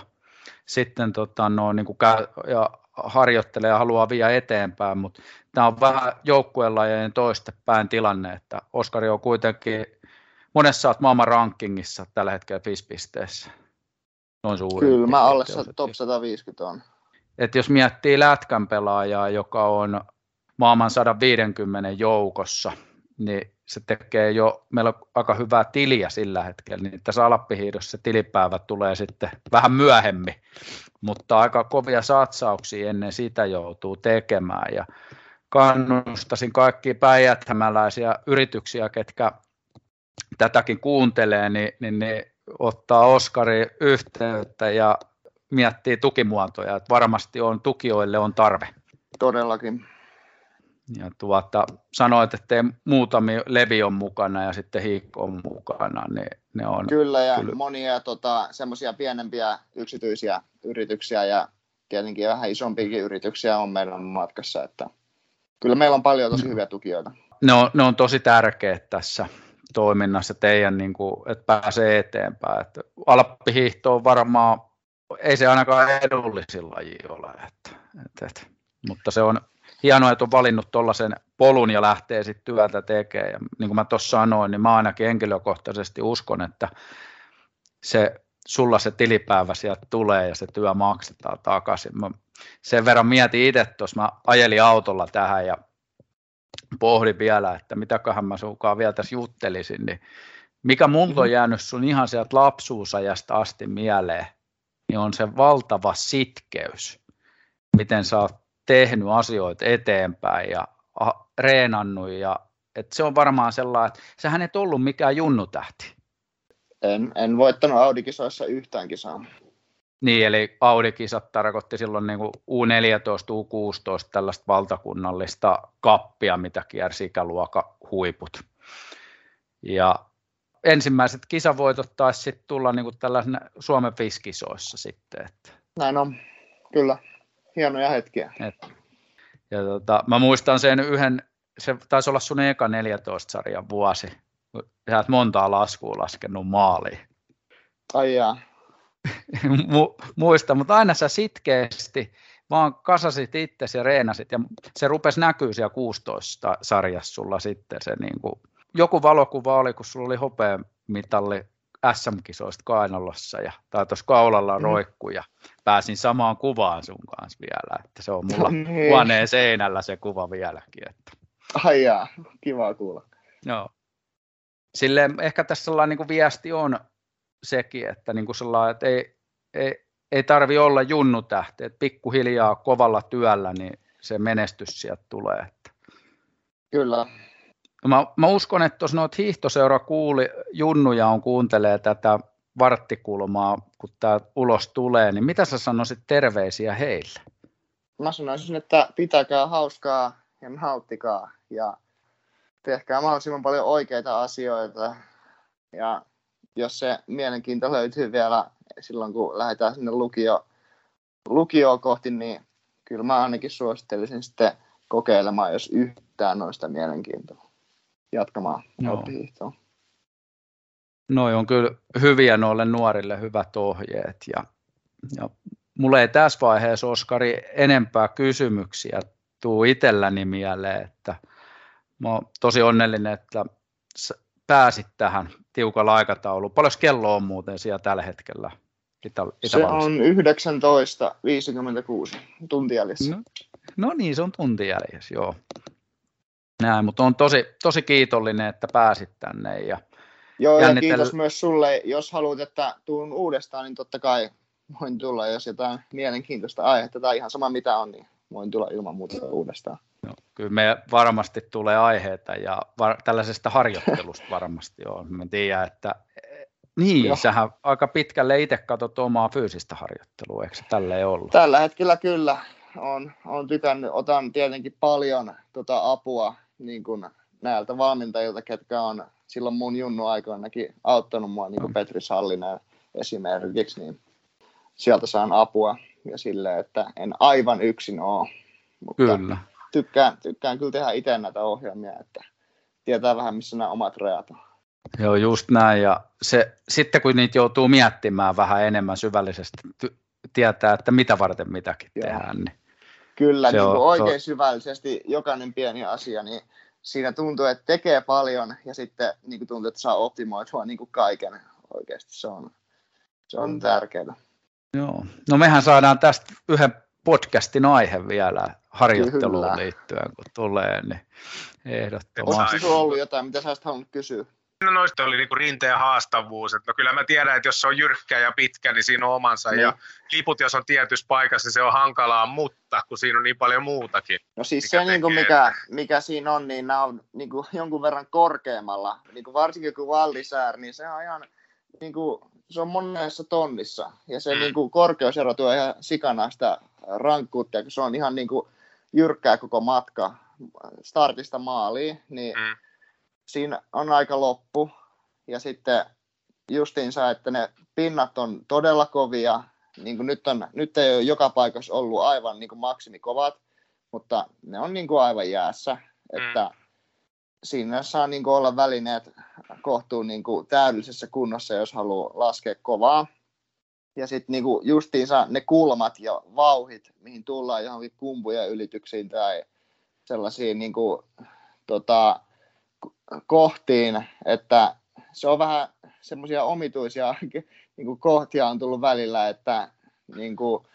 Sitten tota, no, niin kuin käy, ja harjoittelee ja haluaa viedä eteenpäin, mutta tämä on vähän joukkueenlajien toistepäin tilanne, että Oskari on kuitenkin, monessa olet maailman rankingissa tällä hetkellä FIS-pisteessä. Noin suuri. Kyllä, mä alle top 150 on. Et jos miettii lätkän pelaajaa, joka on maailman 150 joukossa, niin se tekee jo, meillä on aika hyvää tiliä sillä hetkellä, niin tässä Alappihiidossa se tilipäivä tulee sitten vähän myöhemmin, mutta aika kovia satsauksia ennen sitä joutuu tekemään ja kannustasin kaikki päijäthämäläisiä yrityksiä, ketkä tätäkin kuuntelee, niin, niin, niin ottaa Oskari yhteyttä ja miettii tukimuotoja, että varmasti on tukijoille on tarve. Todellakin. Ja tuota, sanoit, että muutamia Levi on mukana ja sitten Hiikko on mukana, niin ne on... Kyllä, ja kyllä. monia tota, semmoisia pienempiä yksityisiä yrityksiä ja tietenkin vähän isompiakin yrityksiä on meidän matkassa, että kyllä meillä on paljon tosi hyviä tukijoita. Ne on, ne on tosi tärkeät tässä toiminnassa teidän, niin kuin, että pääsee eteenpäin. Että Alppihiihto on varmaan, ei se ainakaan edullisin laji ole, että, että, että, mutta se on hienoa, että on valinnut tuollaisen polun ja lähtee sitten työtä tekemään. Ja niin kuin mä tuossa sanoin, niin mä ainakin henkilökohtaisesti uskon, että se, sulla se tilipäivä sieltä tulee ja se työ maksetaan takaisin. Mä sen verran mietin itse tuossa, mä ajelin autolla tähän ja pohdin vielä, että mitäköhän mä sunkaan vielä tässä juttelisin, niin mikä mulla on jäänyt sun ihan sieltä lapsuusajasta asti mieleen, niin on se valtava sitkeys, miten sä oot tehnyt asioita eteenpäin ja reenannut ja että se on varmaan sellainen, että sähän et ollut mikään junnutähti. En, en voittanut Audi-kisoissa yhtään kisaa. Niin, eli Audi-kisat tarkoitti silloin niin kuin U14, U16 tällaista valtakunnallista kappia, mitä kiersi ikäluokan huiput. Ja ensimmäiset kisavoitot taisi sitten tulla niin kuin tällaisena Suomen fiskisoissa sitten. Että. Näin on, kyllä. Hienoja hetkiä. Et, ja tota, mä muistan sen yhden, se taisi olla sun eka 14-sarjan vuosi. Sä et montaa laskua laskenut maaliin. Ai jaa. muista, mutta aina sä sitkeästi vaan kasasit itse ja reenasit ja se rupesi näkyä siellä 16 sarjassa sulla sitten se niin kuin, joku valokuva oli, kun sulla oli hopea mitalli SM-kisoista Kainalossa ja tai tuossa kaulalla mm. roikku ja pääsin samaan kuvaan sun kanssa vielä, että se on mulla niin. huoneen seinällä se kuva vieläkin. Että. Ai jaa, kiva kuulla. Joo. Silleen ehkä tässä sellainen niin viesti on sekin, että, niin kuin sellainen, että ei, ei, ei tarvi olla junnutähti, että pikkuhiljaa kovalla työllä niin se menestys sieltä tulee. Että. Kyllä. Mä, mä uskon, että tuossa noita hiihtoseura kuuli, junnuja on kuuntelee tätä varttikulmaa, kun tämä ulos tulee, niin mitä sä sanoisit terveisiä heille? Mä sanoisin, että pitäkää hauskaa ja nauttikaa ja tehkää mahdollisimman paljon oikeita asioita ja jos se mielenkiinto löytyy vielä silloin, kun lähdetään sinne lukio, lukioon kohti, niin kyllä mä ainakin suosittelisin sitten kokeilemaan, jos yhtään noista mielenkiintoa jatkamaan oppihiihtoa. Noi on kyllä hyviä noille nuorille hyvät ohjeet ja, ja mulle ei tässä vaiheessa Oskari enempää kysymyksiä tuu itselläni mieleen, että Mä oon tosi onnellinen, että pääsit tähän tiukalla aikatauluun. Paljon kello on muuten siellä tällä hetkellä? Itä, se on 19.56 tunti jäljessä. No, no niin, se on tunti jäljessä, joo. Näin, mutta on tosi, tosi kiitollinen, että pääsit tänne. Ja joo, ja kiitos myös sulle. Jos haluat, että tuun uudestaan, niin totta kai voin tulla, jos jotain mielenkiintoista aihetta tai ihan sama mitä on, niin voin tulla ilman muuta uudestaan. No, kyllä me varmasti tulee aiheita ja var- tällaisesta harjoittelusta varmasti on. Mä tiedän, että niin, Joo. sähän aika pitkälle itse katsot omaa fyysistä harjoittelua, eikö se tälleen ollut? Tällä hetkellä kyllä. on on tykännyt, otan tietenkin paljon tota apua niin kuin näiltä valmentajilta, ketkä on silloin mun junnu aikoinakin auttanut mua, niin kuin Petri Sallinen esimerkiksi, niin sieltä saan apua ja sille, että en aivan yksin ole. Mutta kyllä. Tykkään, tykkään kyllä tehdä itse näitä ohjelmia, että tietää vähän, missä nämä omat rajat on. Joo, just näin. Ja se, sitten kun niitä joutuu miettimään vähän enemmän syvällisesti, tietää, että mitä varten mitäkin Joo. tehdään. Niin Kyllä, niin on, oikein se... syvällisesti jokainen pieni asia, niin siinä tuntuu, että tekee paljon ja sitten niin kuin tuntuu, että saa optimoitua niin kuin kaiken oikeasti. Se on, se on tärkeää. Joo. No mehän saadaan tästä yhden podcastin aihe vielä harjoitteluun Kyllä. liittyen, kun tulee, niin ehdottomasti. Onko ollut jotain, mitä sä olisit halunnut kysyä? No noista oli niinku rinteen haastavuus. Et no kyllä mä tiedän, että jos se on jyrkkä ja pitkä, niin siinä on omansa. Niin. Ja liput, jos on tietyssä paikassa, niin se on hankalaa, mutta kun siinä on niin paljon muutakin. No siis mikä se, niinku, mikä, mikä siinä on, niin nämä on niinku, jonkun verran korkeammalla. Niinku, varsinkin kun Vallisär, niin se on ihan niinku, se on monessa tonnissa. Ja se mm. niinku, korkeusero tuo ihan sikana sitä rankkuutta, kun se on ihan niinku, jyrkkää koko matka startista maaliin, niin mm siinä on aika loppu. Ja sitten justiinsa, että ne pinnat on todella kovia. Niin kuin nyt, on, nyt ei ole joka paikassa ollut aivan niin kuin maksimikovat, mutta ne on niin kuin aivan jäässä. Mm. Siinä saa niin kuin olla välineet kohtuun niin kuin täydellisessä kunnossa, jos haluaa laskea kovaa. Ja sitten niin kuin justiinsa ne kulmat ja vauhit, mihin tullaan johonkin kumpuja ylityksiin tai sellaisiin niin kuin, tota, kohtiin, että se on vähän semmoisia omituisia niin kuin kohtia on tullut välillä, että niin kuin,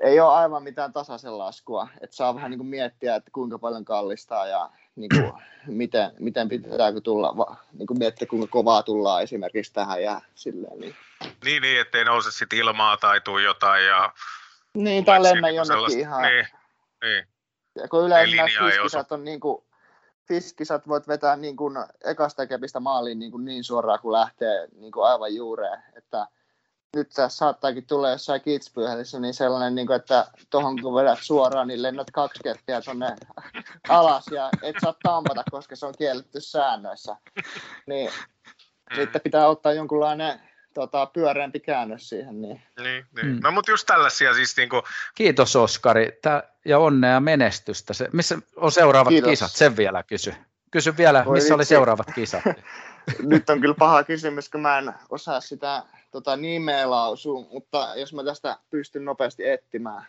ei ole aivan mitään tasaisen laskua, että saa vähän niin kuin miettiä, että kuinka paljon kallistaa ja niin kuin, miten, miten pitääkö tulla, niin kuin miettiä kuinka kovaa tullaan esimerkiksi tähän ja silleen. Niin, niin, niin ettei nouse sitten ilmaa tai tuu jotain ja... Niin, tai lennä jonnekin ihan... Niin, niin. Ja kun yleensä nämä on niin kuin, fiskisat voit vetää niin kuin ekasta kepistä maaliin niin, kuin niin suoraan, kun lähtee niin kuin aivan juureen. Että nyt tässä saattaakin tulla jossain kitspyhälissä niin sellainen, niin kuin, että tuohon kun vedät suoraan, niin lennät kaksi keppiä tuonne alas ja et saa tampata, koska se on kielletty säännöissä. Niin mm. sitten pitää ottaa jonkunlainen tota, pyöreämpi käännös siihen. Niin, niin, niin. Mm. No mutta just tällaisia siis niin kuin... Kiitos Oskari Tää, ja onnea menestystä. Se, missä on seuraavat Kiitos. kisat? Sen vielä kysy. Kysy vielä, Voi missä vitsi. oli seuraavat kisat? Nyt on kyllä paha kysymys, kun mä en osaa sitä tota, nimeä lausua, mutta jos mä tästä pystyn nopeasti etsimään.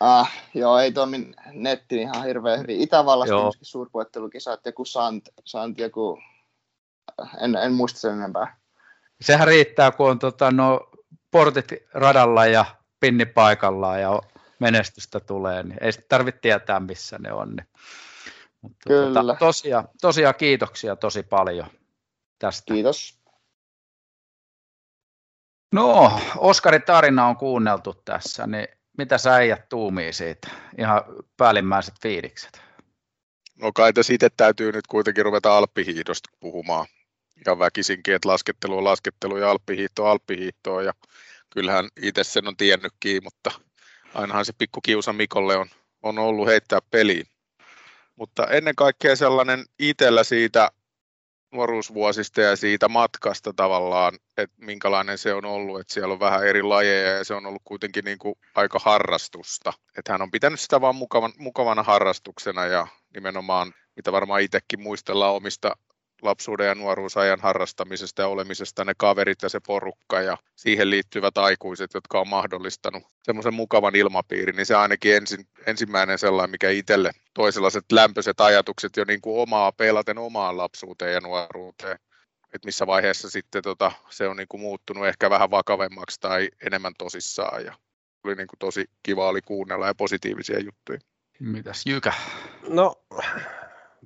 Ah, joo, ei toimi netti ihan hirveän hyvin. Itävallasta joo. myöskin suurpuettelukisat, joku Sant, Sant joku, en, en muista sen enempää sehän riittää, kun on tota, no, portit radalla ja pinni paikallaan ja menestystä tulee, niin ei tarvitse tietää, missä ne on. Niin. Mutta tota, Kyllä. Tota, tosiaan, tosiaan kiitoksia tosi paljon tästä. Kiitos. No, Oskari tarina on kuunneltu tässä, niin mitä sä äijät tuumii siitä? Ihan päällimmäiset fiilikset. No kai tässä itse täytyy nyt kuitenkin ruveta alppihiidosta puhumaan ja väkisinkin, että laskettelu on laskettelu ja alppihiihto on ja kyllähän itse sen on tiennytkin, mutta ainahan se pikku kiusa Mikolle on, on ollut heittää peliin. Mutta ennen kaikkea sellainen itsellä siitä nuoruusvuosista ja siitä matkasta tavallaan, että minkälainen se on ollut, että siellä on vähän eri lajeja ja se on ollut kuitenkin niin kuin aika harrastusta. Että hän on pitänyt sitä vaan mukavan, mukavana harrastuksena ja nimenomaan, mitä varmaan itsekin muistellaan omista lapsuuden ja nuoruusajan harrastamisesta ja olemisesta ne kaverit ja se porukka ja siihen liittyvät aikuiset, jotka on mahdollistanut semmoisen mukavan ilmapiirin, niin se ainakin ensin, ensimmäinen sellainen, mikä itselle toi sellaiset lämpöiset ajatukset jo niin kuin omaa, peilaten omaan lapsuuteen ja nuoruuteen että missä vaiheessa sitten tota, se on niin kuin muuttunut ehkä vähän vakavemmaksi tai enemmän tosissaan ja oli niin kuin tosi kiva oli kuunnella ja positiivisia juttuja. Mitäs Jykä? No,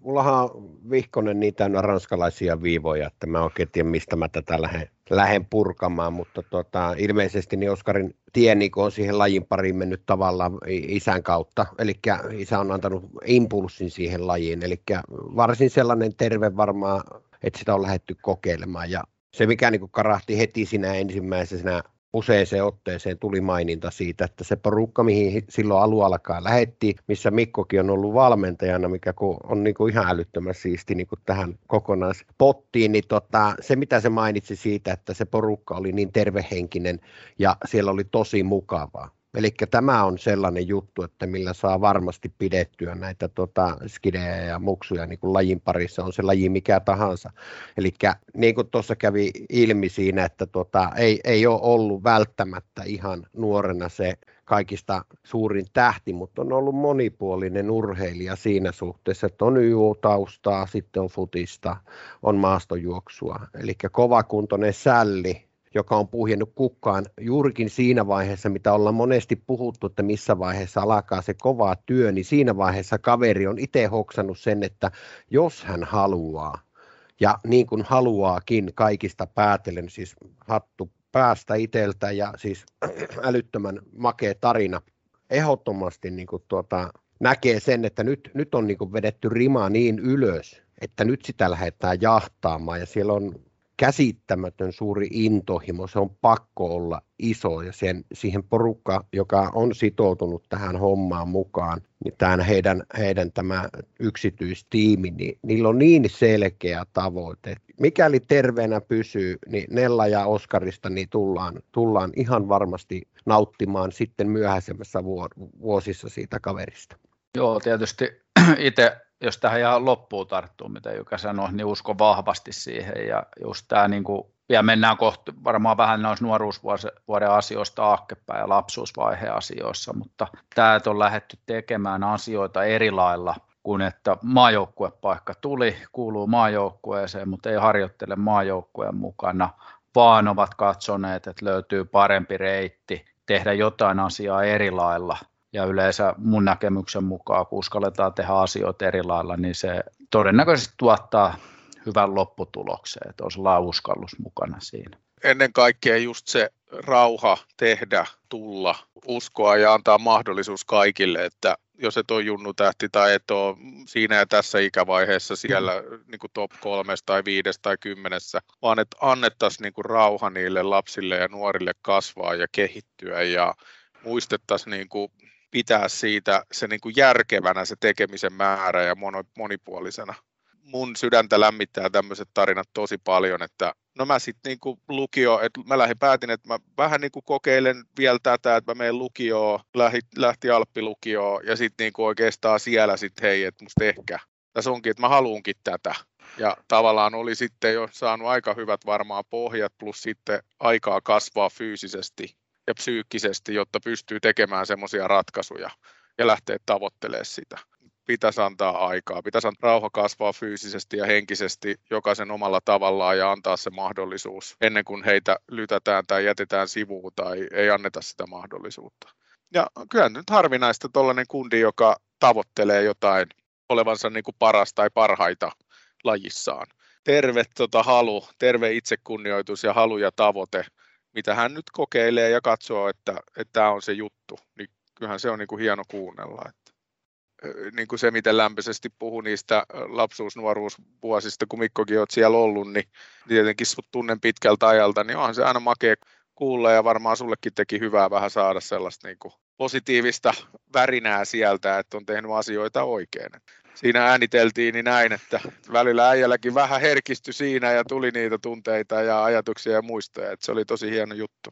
mullahan on vihkonen täynnä ranskalaisia viivoja, että mä oikein tiedä, mistä mä tätä lähden, lähden purkamaan, mutta tota, ilmeisesti niin Oskarin tie niin on siihen lajin pariin mennyt tavallaan isän kautta, eli isä on antanut impulssin siihen lajiin, eli varsin sellainen terve varmaan, että sitä on lähdetty kokeilemaan, ja se mikä niin karahti heti siinä ensimmäisenä useaseen otteeseen tuli maininta siitä, että se porukka, mihin silloin alueallakaan lähetti, missä Mikkokin on ollut valmentajana, mikä on niin kuin ihan älyttömän siisti niin kuin tähän kokonaispottiin, niin tota, se mitä se mainitsi siitä, että se porukka oli niin tervehenkinen ja siellä oli tosi mukavaa. Eli tämä on sellainen juttu, että millä saa varmasti pidettyä näitä tota, skidejä ja muksuja niin kuin lajin parissa, on se laji mikä tahansa. Eli niin kuin tuossa kävi ilmi siinä, että tota, ei, ei ole ollut välttämättä ihan nuorena se kaikista suurin tähti, mutta on ollut monipuolinen urheilija siinä suhteessa, että on YU-taustaa, sitten on futista, on maastojuoksua. Eli kovakuntoinen sälli, joka on puhjennut kukkaan juurikin siinä vaiheessa, mitä ollaan monesti puhuttu, että missä vaiheessa alkaa se kova työ, niin siinä vaiheessa kaveri on itse hoksannut sen, että jos hän haluaa, ja niin kuin haluaakin kaikista päätellen, siis hattu päästä iteltä ja siis älyttömän makea tarina, ehdottomasti niin kuin tuota, näkee sen, että nyt, nyt on niin kuin vedetty rima niin ylös, että nyt sitä lähdetään jahtaamaan ja siellä on käsittämätön suuri intohimo, se on pakko olla iso ja sen, siihen porukka, joka on sitoutunut tähän hommaan mukaan, niin tämän heidän, heidän tämä yksityistiimi, niin niillä on niin selkeä tavoite. Mikäli terveenä pysyy, niin Nella ja Oskarista niin tullaan, tullaan ihan varmasti nauttimaan sitten myöhäisemmässä vuosissa siitä kaverista. Joo, tietysti itse jos tähän ihan loppuun tarttuu, mitä Jykä sanoi, niin uskon vahvasti siihen. Ja just tämä, niin kuin, ja mennään kohti varmaan vähän noissa nuoruusvuoden asioista aakkepäin ja lapsuusvaiheen asioissa, mutta tämä, on lähdetty tekemään asioita eri lailla kuin että maajoukkuepaikka tuli, kuuluu maajoukkueeseen, mutta ei harjoittele maajoukkueen mukana, vaan ovat katsoneet, että löytyy parempi reitti tehdä jotain asiaa eri lailla – ja yleensä mun näkemyksen mukaan, kun uskalletaan tehdä asioita eri lailla, niin se todennäköisesti tuottaa hyvän lopputuloksen, että on sellainen uskallus mukana siinä. Ennen kaikkea just se rauha tehdä, tulla, uskoa ja antaa mahdollisuus kaikille, että jos et ole junnu tähti tai et ole siinä ja tässä ikävaiheessa siellä niin kuin top kolmesta tai viides tai kymmenessä, vaan että annettaisiin niin kuin rauha niille lapsille ja nuorille kasvaa ja kehittyä ja muistettaisiin niin kuin pitää siitä se niin kuin järkevänä se tekemisen määrä ja monipuolisena. Mun sydäntä lämmittää tämmöiset tarinat tosi paljon, että no mä sitten niin lukio, että mä lähdin päätin, että mä vähän niin kuin kokeilen vielä tätä, että mä menen lukioon, lähti, lähti Alppilukioon ja sitten niin oikeastaan siellä sitten hei, että musta ehkä tässä onkin, että mä haluunkin tätä. Ja tavallaan oli sitten jo saanut aika hyvät varmaan pohjat plus sitten aikaa kasvaa fyysisesti ja psyykkisesti, jotta pystyy tekemään semmoisia ratkaisuja ja lähteä tavoittelemaan sitä. Pitäisi antaa aikaa, pitäisi antaa rauha kasvaa fyysisesti ja henkisesti jokaisen omalla tavallaan ja antaa se mahdollisuus ennen kuin heitä lytätään tai jätetään sivuun tai ei anneta sitä mahdollisuutta. Ja kyllä nyt harvinaista tuollainen kundi, joka tavoittelee jotain olevansa niin kuin paras tai parhaita lajissaan. Terve tota, halu, terve itsekunnioitus ja halu ja tavoite mitä hän nyt kokeilee ja katsoo, että, tämä on se juttu, niin kyllähän se on niin kuin hieno kuunnella. Että, niin kuin se, miten lämpöisesti puhu niistä lapsuus-nuoruusvuosista, kun Mikkokin olet siellä ollut, niin tietenkin sut tunnen pitkältä ajalta, niin onhan se aina makea kuulla ja varmaan sullekin teki hyvää vähän saada sellaista niin kuin positiivista värinää sieltä, että on tehnyt asioita oikein siinä ääniteltiin niin näin, että välillä äijälläkin vähän herkistyi siinä ja tuli niitä tunteita ja ajatuksia ja muistoja, että se oli tosi hieno juttu.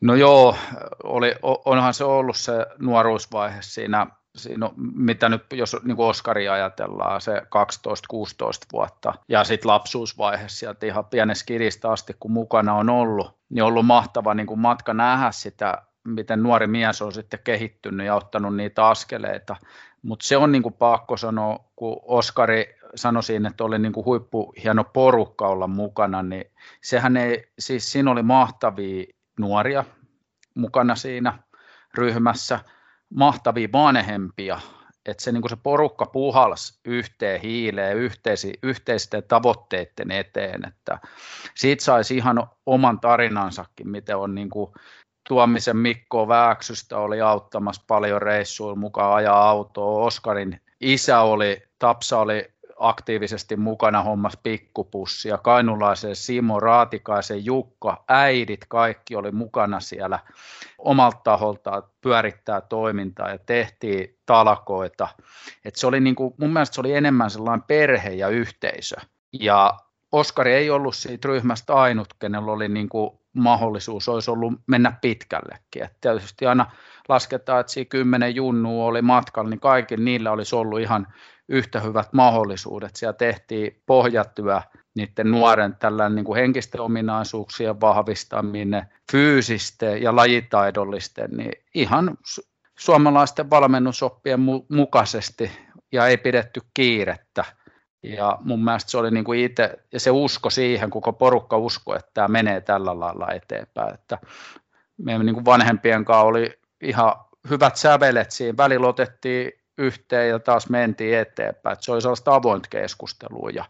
No joo, oli, onhan se ollut se nuoruusvaihe siinä siinä mitä nyt, jos niin kuin Oskari ajatellaan, se 12-16 vuotta, ja sitten lapsuusvaihe sieltä ihan pienestä kiristä asti, kun mukana on ollut, niin on ollut mahtava niin kuin matka nähdä sitä, miten nuori mies on sitten kehittynyt ja ottanut niitä askeleita. Mutta se on niin kuin pakko sanoa, kun Oskari sanoi siinä, että oli niin kuin huippu hieno porukka olla mukana, niin sehän ei, siis siinä oli mahtavia nuoria mukana siinä ryhmässä, mahtavia vanhempia, että se, niin se porukka puhalsi yhteen hiileen yhteisi, yhteisten tavoitteiden eteen, että siitä saisi ihan oman tarinansakin, miten on niin kuin Tuomisen Mikko Vääksystä oli auttamassa paljon reissuilla mukaan ajaa autoa, Oskarin isä oli, Tapsa oli aktiivisesti mukana hommas pikkupussia, kainulaisen Simo, Raatikaisen Jukka, äidit, kaikki oli mukana siellä omalta taholta pyörittää toimintaa ja tehtiin talkoita. Et se oli niin kuin, mun mielestä se oli enemmän sellainen perhe ja yhteisö. Ja Oskari ei ollut siitä ryhmästä ainut, kenellä oli niin kuin mahdollisuus olisi ollut mennä pitkällekin. Et tietysti aina lasketaan, että siinä kymmenen junnua oli matkalla, niin kaikilla niillä olisi ollut ihan yhtä hyvät mahdollisuudet. Siellä tehtiin pohjatyö niiden nuoren tällainen niin kuin henkisten ominaisuuksien vahvistaminen, fyysisten ja lajitaidollisten, niin ihan suomalaisten valmennusoppien mukaisesti ja ei pidetty kiirettä. Ja mun mielestä se oli niin kuin itse, ja se usko siihen, koko porukka usko, että tämä menee tällä lailla eteenpäin. Että meidän niin kuin vanhempien kanssa oli ihan hyvät sävelet siinä. Välillä otettiin yhteen ja taas mentiin eteenpäin. Että se oli sellaista avointa keskustelua ja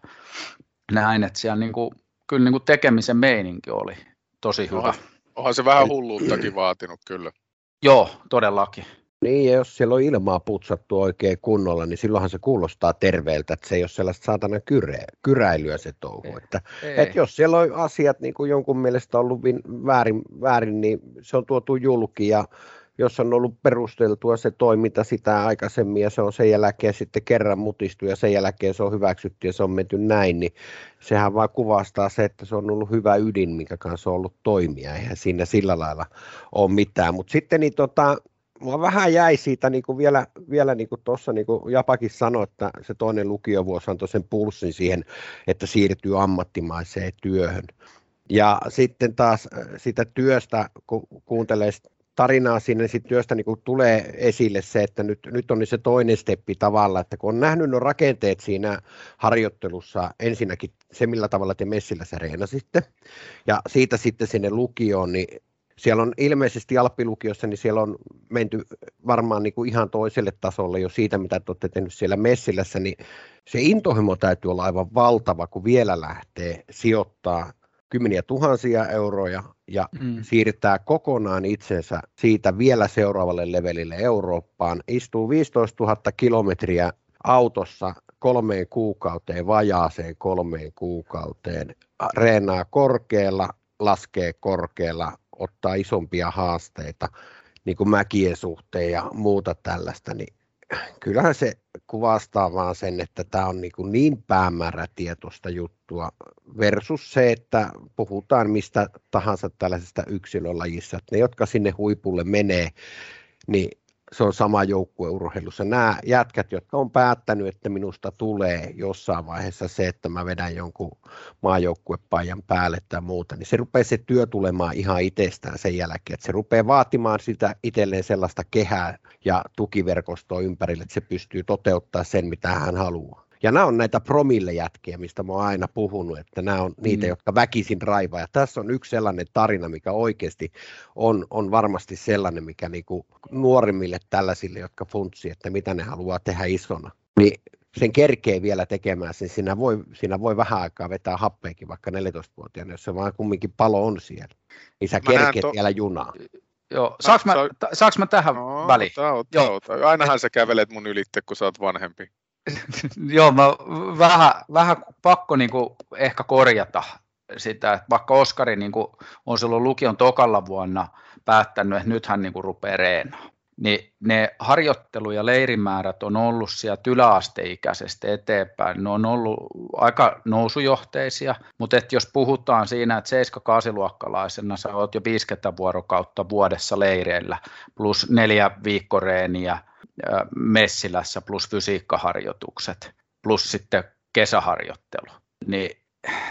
näin, että siellä niin kuin, kyllä niin kuin tekemisen meininki oli tosi hyvä. Onhan, onhan se vähän hulluuttakin vaatinut kyllä. Joo, todellakin. Niin, ja jos siellä on ilmaa putsattu oikein kunnolla, niin silloinhan se kuulostaa terveeltä, että se ei ole sellaista saatana kyre, kyräilyä se touhu. Ei, että, ei. että jos siellä on asiat niin kuin jonkun mielestä ollut väärin, väärin, niin se on tuotu julki ja jos on ollut perusteltua se toiminta sitä aikaisemmin ja se on sen jälkeen sitten kerran mutistu ja sen jälkeen se on hyväksytty ja se on menty näin, niin sehän vaan kuvastaa se, että se on ollut hyvä ydin, minkä kanssa on ollut toimia. Eihän siinä sillä lailla ole mitään. Mutta sitten niin tota, mua vähän jäi siitä niin kuin vielä, vielä niin kuin tuossa niin kuin Japakin sanoi, että se toinen lukiovuosi antoi sen pulssin siihen, että siirtyy ammattimaiseen työhön. Ja sitten taas äh, sitä työstä, kun kuuntelee tarinaa sinne sit työstä niin tulee esille se, että nyt, nyt on niin se toinen steppi tavalla, että kun on nähnyt nuo rakenteet siinä harjoittelussa, ensinnäkin se millä tavalla te Messillä sä reenasitte, ja siitä sitten sinne lukioon, niin siellä on ilmeisesti Alppilukiossa, niin siellä on menty varmaan niin kuin ihan toiselle tasolle jo siitä, mitä te olette tehnyt siellä Messillässä, niin se intohimo täytyy olla aivan valtava, kun vielä lähtee sijoittaa kymmeniä tuhansia euroja ja mm. siirtää kokonaan itsensä siitä vielä seuraavalle levelille Eurooppaan. Istuu 15 000 kilometriä autossa kolmeen kuukauteen, vajaaseen kolmeen kuukauteen, reenaa korkealla, laskee korkealla, ottaa isompia haasteita, niin kuin mäkien suhteen ja muuta tällaista, niin kyllähän se kuvastaa vaan sen, että tämä on niin, niin päämäärätietoista juttua versus se, että puhutaan mistä tahansa tällaisesta yksilölajissa, että ne, jotka sinne huipulle menee, niin se on sama joukkueurheilussa. Nämä jätkät, jotka on päättänyt, että minusta tulee jossain vaiheessa se, että mä vedän jonkun maajoukkuepaijan päälle tai muuta, niin se rupeaa se työ tulemaan ihan itsestään sen jälkeen, että se rupeaa vaatimaan sitä itselleen sellaista kehää ja tukiverkostoa ympärille, että se pystyy toteuttaa sen, mitä hän haluaa. Ja nämä on näitä promillejätkiä, mistä mä oon aina puhunut, että nämä on niitä, mm. jotka väkisin raivaa. Ja tässä on yksi sellainen tarina, mikä oikeasti on, on varmasti sellainen, mikä niinku nuorimmille tällaisille, jotka funtsi, että mitä ne haluaa tehdä isona. Niin sen kerkee vielä tekemään sen, siinä voi, siinä voi vähän aikaa vetää happeekin vaikka 14-vuotiaana, jos se vaan kumminkin palo on siellä. Niin sä kerkeet to... vielä junaa. Joo, saaks mä, saaks mä tähän no, väliin? Ota, ota, Joo. Ota. Ainahan sä kävelet mun ylitte, kun sä oot vanhempi. Joo, mä vähän, vähän pakko niin kuin ehkä korjata sitä, että vaikka Oskari niin kuin on silloin lukion tokalla vuonna päättänyt, että nyt hän niin kuin rupeaa reenaamaan, niin ne harjoittelu- ja leirimäärät on ollut sieltä yläasteikäisestä eteenpäin. Ne on ollut aika nousujohteisia, mutta et jos puhutaan siinä, että 7-8-luokkalaisena sä oot jo 50 vuorokautta vuodessa leireillä, plus neljä viikkoreeniä, Messilässä plus fysiikkaharjoitukset plus sitten kesäharjoittelu. Niin,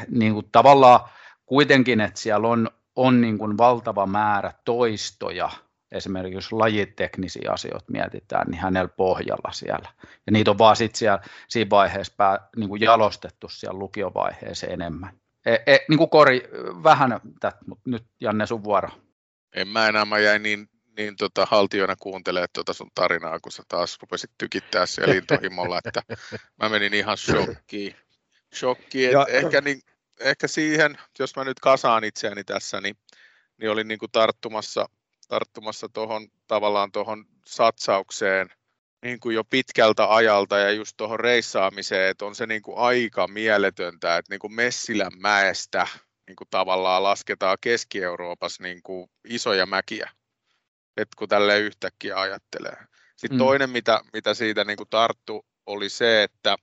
niin kuin tavallaan kuitenkin, että siellä on, on niin kuin valtava määrä toistoja, esimerkiksi jos lajiteknisiä asioita mietitään, niin hänellä pohjalla siellä. Ja niitä on vaan sitten siellä, siinä vaiheessa pää, niin kuin jalostettu siellä lukiovaiheessa enemmän. E, e, niin kuin kori, vähän tät, mutta nyt Janne sun vuoro. En mä enää, mä jäin niin, niin tota, haltiona kuuntelemaan tuota sun tarinaa, kun sä taas rupesit tykittää siellä intohimolla, että mä menin ihan shokkiin. Shokkiin, että ehkä, niin, ehkä siihen, jos mä nyt kasaan itseäni tässä, niin, niin olin niin kuin tarttumassa, tarttumassa tuohon tavallaan tuohon satsaukseen niin kuin jo pitkältä ajalta ja just tuohon reissaamiseen, että on se niin kuin aika mieletöntä, että niin kuin Messilän mäestä niin kuin tavallaan lasketaan Keski-Euroopassa niin kuin isoja mäkiä, että kun tälle yhtäkkiä ajattelee. Sitten mm. toinen, mitä, mitä siitä niin kuin tarttu, oli se, että,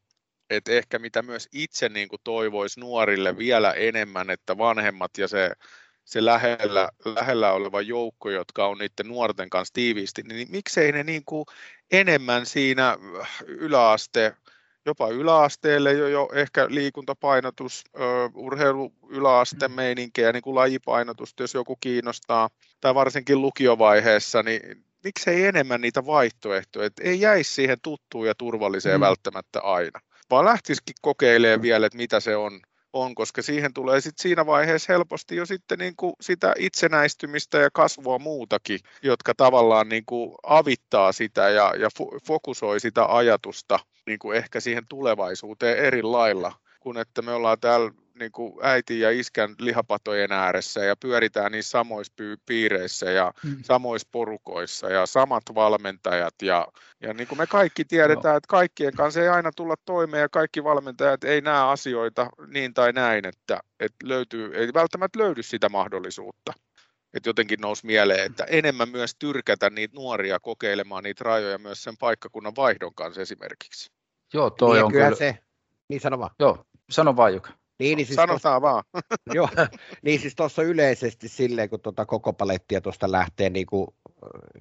että ehkä mitä myös itse niin kuin toivoisi nuorille vielä enemmän, että vanhemmat ja se, se lähellä, lähellä oleva joukko, jotka on niiden nuorten kanssa tiiviisti, niin miksei ne niin kuin enemmän siinä yläaste jopa yläasteelle jo, jo ehkä liikuntapainotus, ö, urheilu yläaste meininkejä, niin kuin lajipainotusta, jos joku kiinnostaa, tai varsinkin lukiovaiheessa, niin miksei enemmän niitä vaihtoehtoja, että ei jäisi siihen tuttuun ja turvalliseen mm. välttämättä aina, vaan lähtisikin kokeilemaan vielä, että mitä se on, on, koska siihen tulee sit siinä vaiheessa helposti jo sitten niin kuin sitä itsenäistymistä ja kasvua muutakin, jotka tavallaan niin kuin avittaa sitä ja, ja fokusoi sitä ajatusta niin kuin ehkä siihen tulevaisuuteen eri lailla, kun että me ollaan täällä niin kuin äiti ja iskän lihapatojen ääressä ja pyöritään niissä samoissa piireissä ja mm. samoissa porukoissa ja samat valmentajat. Ja, ja niin kuin me kaikki tiedetään, no. että kaikkien kanssa ei aina tulla toimeen ja kaikki valmentajat ei näe asioita niin tai näin, että, että löytyy, ei välttämättä löydy sitä mahdollisuutta. Että jotenkin nousi mieleen, että enemmän myös tyrkätä niitä nuoria kokeilemaan niitä rajoja myös sen paikkakunnan vaihdon kanssa esimerkiksi. Joo, toi niin, on kyllä. se. Niin sano vaan. Joo, sano vaan Jukka. Niin, niin siis Sanotaan tossa, vaan. joo, niin siis tuossa yleisesti silleen, kun tuota koko palettia tuosta lähtee, niin kuin,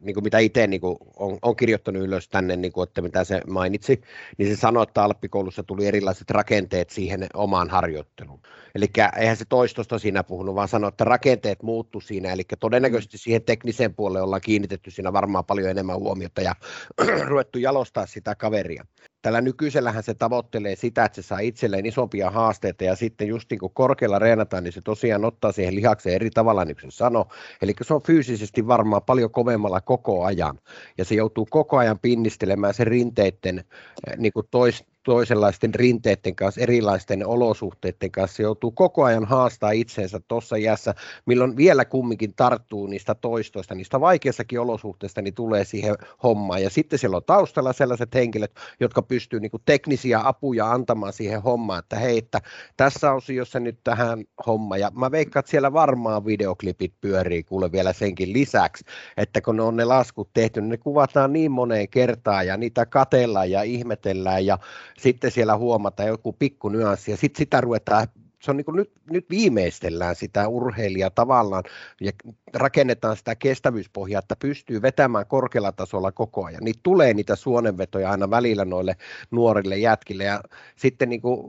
niin kuin mitä itse niin kuin on, on, kirjoittanut ylös tänne, niin kuin, että mitä se mainitsi, niin se sanoi, että Alppikoulussa tuli erilaiset rakenteet siihen omaan harjoitteluun. Eli eihän se toistosta siinä puhunut, vaan sanoi, että rakenteet muuttu siinä, eli todennäköisesti siihen tekniseen puolelle ollaan kiinnitetty siinä varmaan paljon enemmän huomiota ja ruvettu jalostaa sitä kaveria tällä nykyisellähän se tavoittelee sitä, että se saa itselleen isompia haasteita ja sitten just niin kuin korkealla reenataan, niin se tosiaan ottaa siihen lihakseen eri tavalla, niin kuin se sanoi. Eli se on fyysisesti varmaan paljon kovemmalla koko ajan ja se joutuu koko ajan pinnistelemään sen rinteiden eh, niin kuin tois, toisenlaisten rinteiden kanssa, erilaisten olosuhteiden kanssa, joutuu koko ajan haastaa itsensä tuossa jässä, milloin vielä kumminkin tarttuu niistä toistoista, niistä vaikeissakin olosuhteista, niin tulee siihen hommaan. Ja sitten siellä on taustalla sellaiset henkilöt, jotka pystyy niin teknisiä apuja antamaan siihen hommaan, että hei, että tässä osiossa nyt tähän homma. Ja mä veikkaan, että siellä varmaan videoklipit pyörii kuule vielä senkin lisäksi, että kun ne on ne laskut tehty, niin ne kuvataan niin moneen kertaan ja niitä katellaan ja ihmetellään ja sitten siellä huomataan joku pikku nyanssi ja sitten sitä ruvetaan se on niin nyt, nyt viimeistellään sitä urheilijaa tavallaan ja rakennetaan sitä kestävyyspohjaa, että pystyy vetämään korkealla tasolla koko ajan. Niin tulee niitä suonenvetoja aina välillä noille nuorille jätkille ja sitten niin kuin,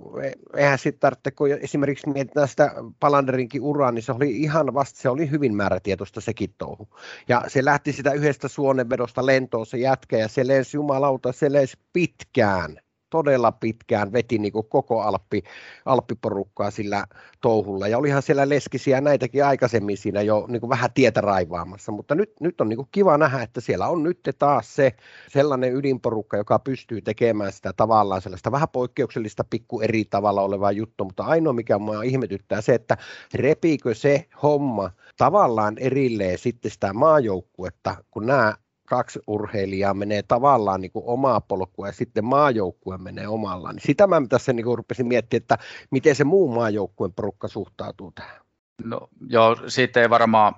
eihän sitten tarvitse, kun esimerkiksi mietitään sitä Palanderinkin uraa, niin se oli ihan vasta, se oli hyvin määrätietoista sekin touhu. Ja se lähti sitä yhdestä suonenvedosta lentoon se jätkä ja se lensi jumalauta, se lensi pitkään todella pitkään veti niin kuin koko Alppi, Alppiporukkaa sillä touhulla. Ja olihan siellä leskisiä näitäkin aikaisemmin siinä jo niin kuin vähän tietä raivaamassa, mutta nyt, nyt on niin kuin kiva nähdä, että siellä on nyt taas se sellainen ydinporukka, joka pystyy tekemään sitä tavallaan sellaista vähän poikkeuksellista pikku eri tavalla olevaa juttu, mutta ainoa mikä mua ihmetyttää se, että repiikö se homma tavallaan erilleen sitten sitä maajoukkuetta, kun nämä kaksi urheilijaa menee tavallaan niin kuin omaa polkua ja sitten maajoukkue menee omallaan. Niin sitä mä tässä niin kuin rupesin miettimään, että miten se muu maajoukkueen porukka suhtautuu tähän. No joo, siitä ei varmaan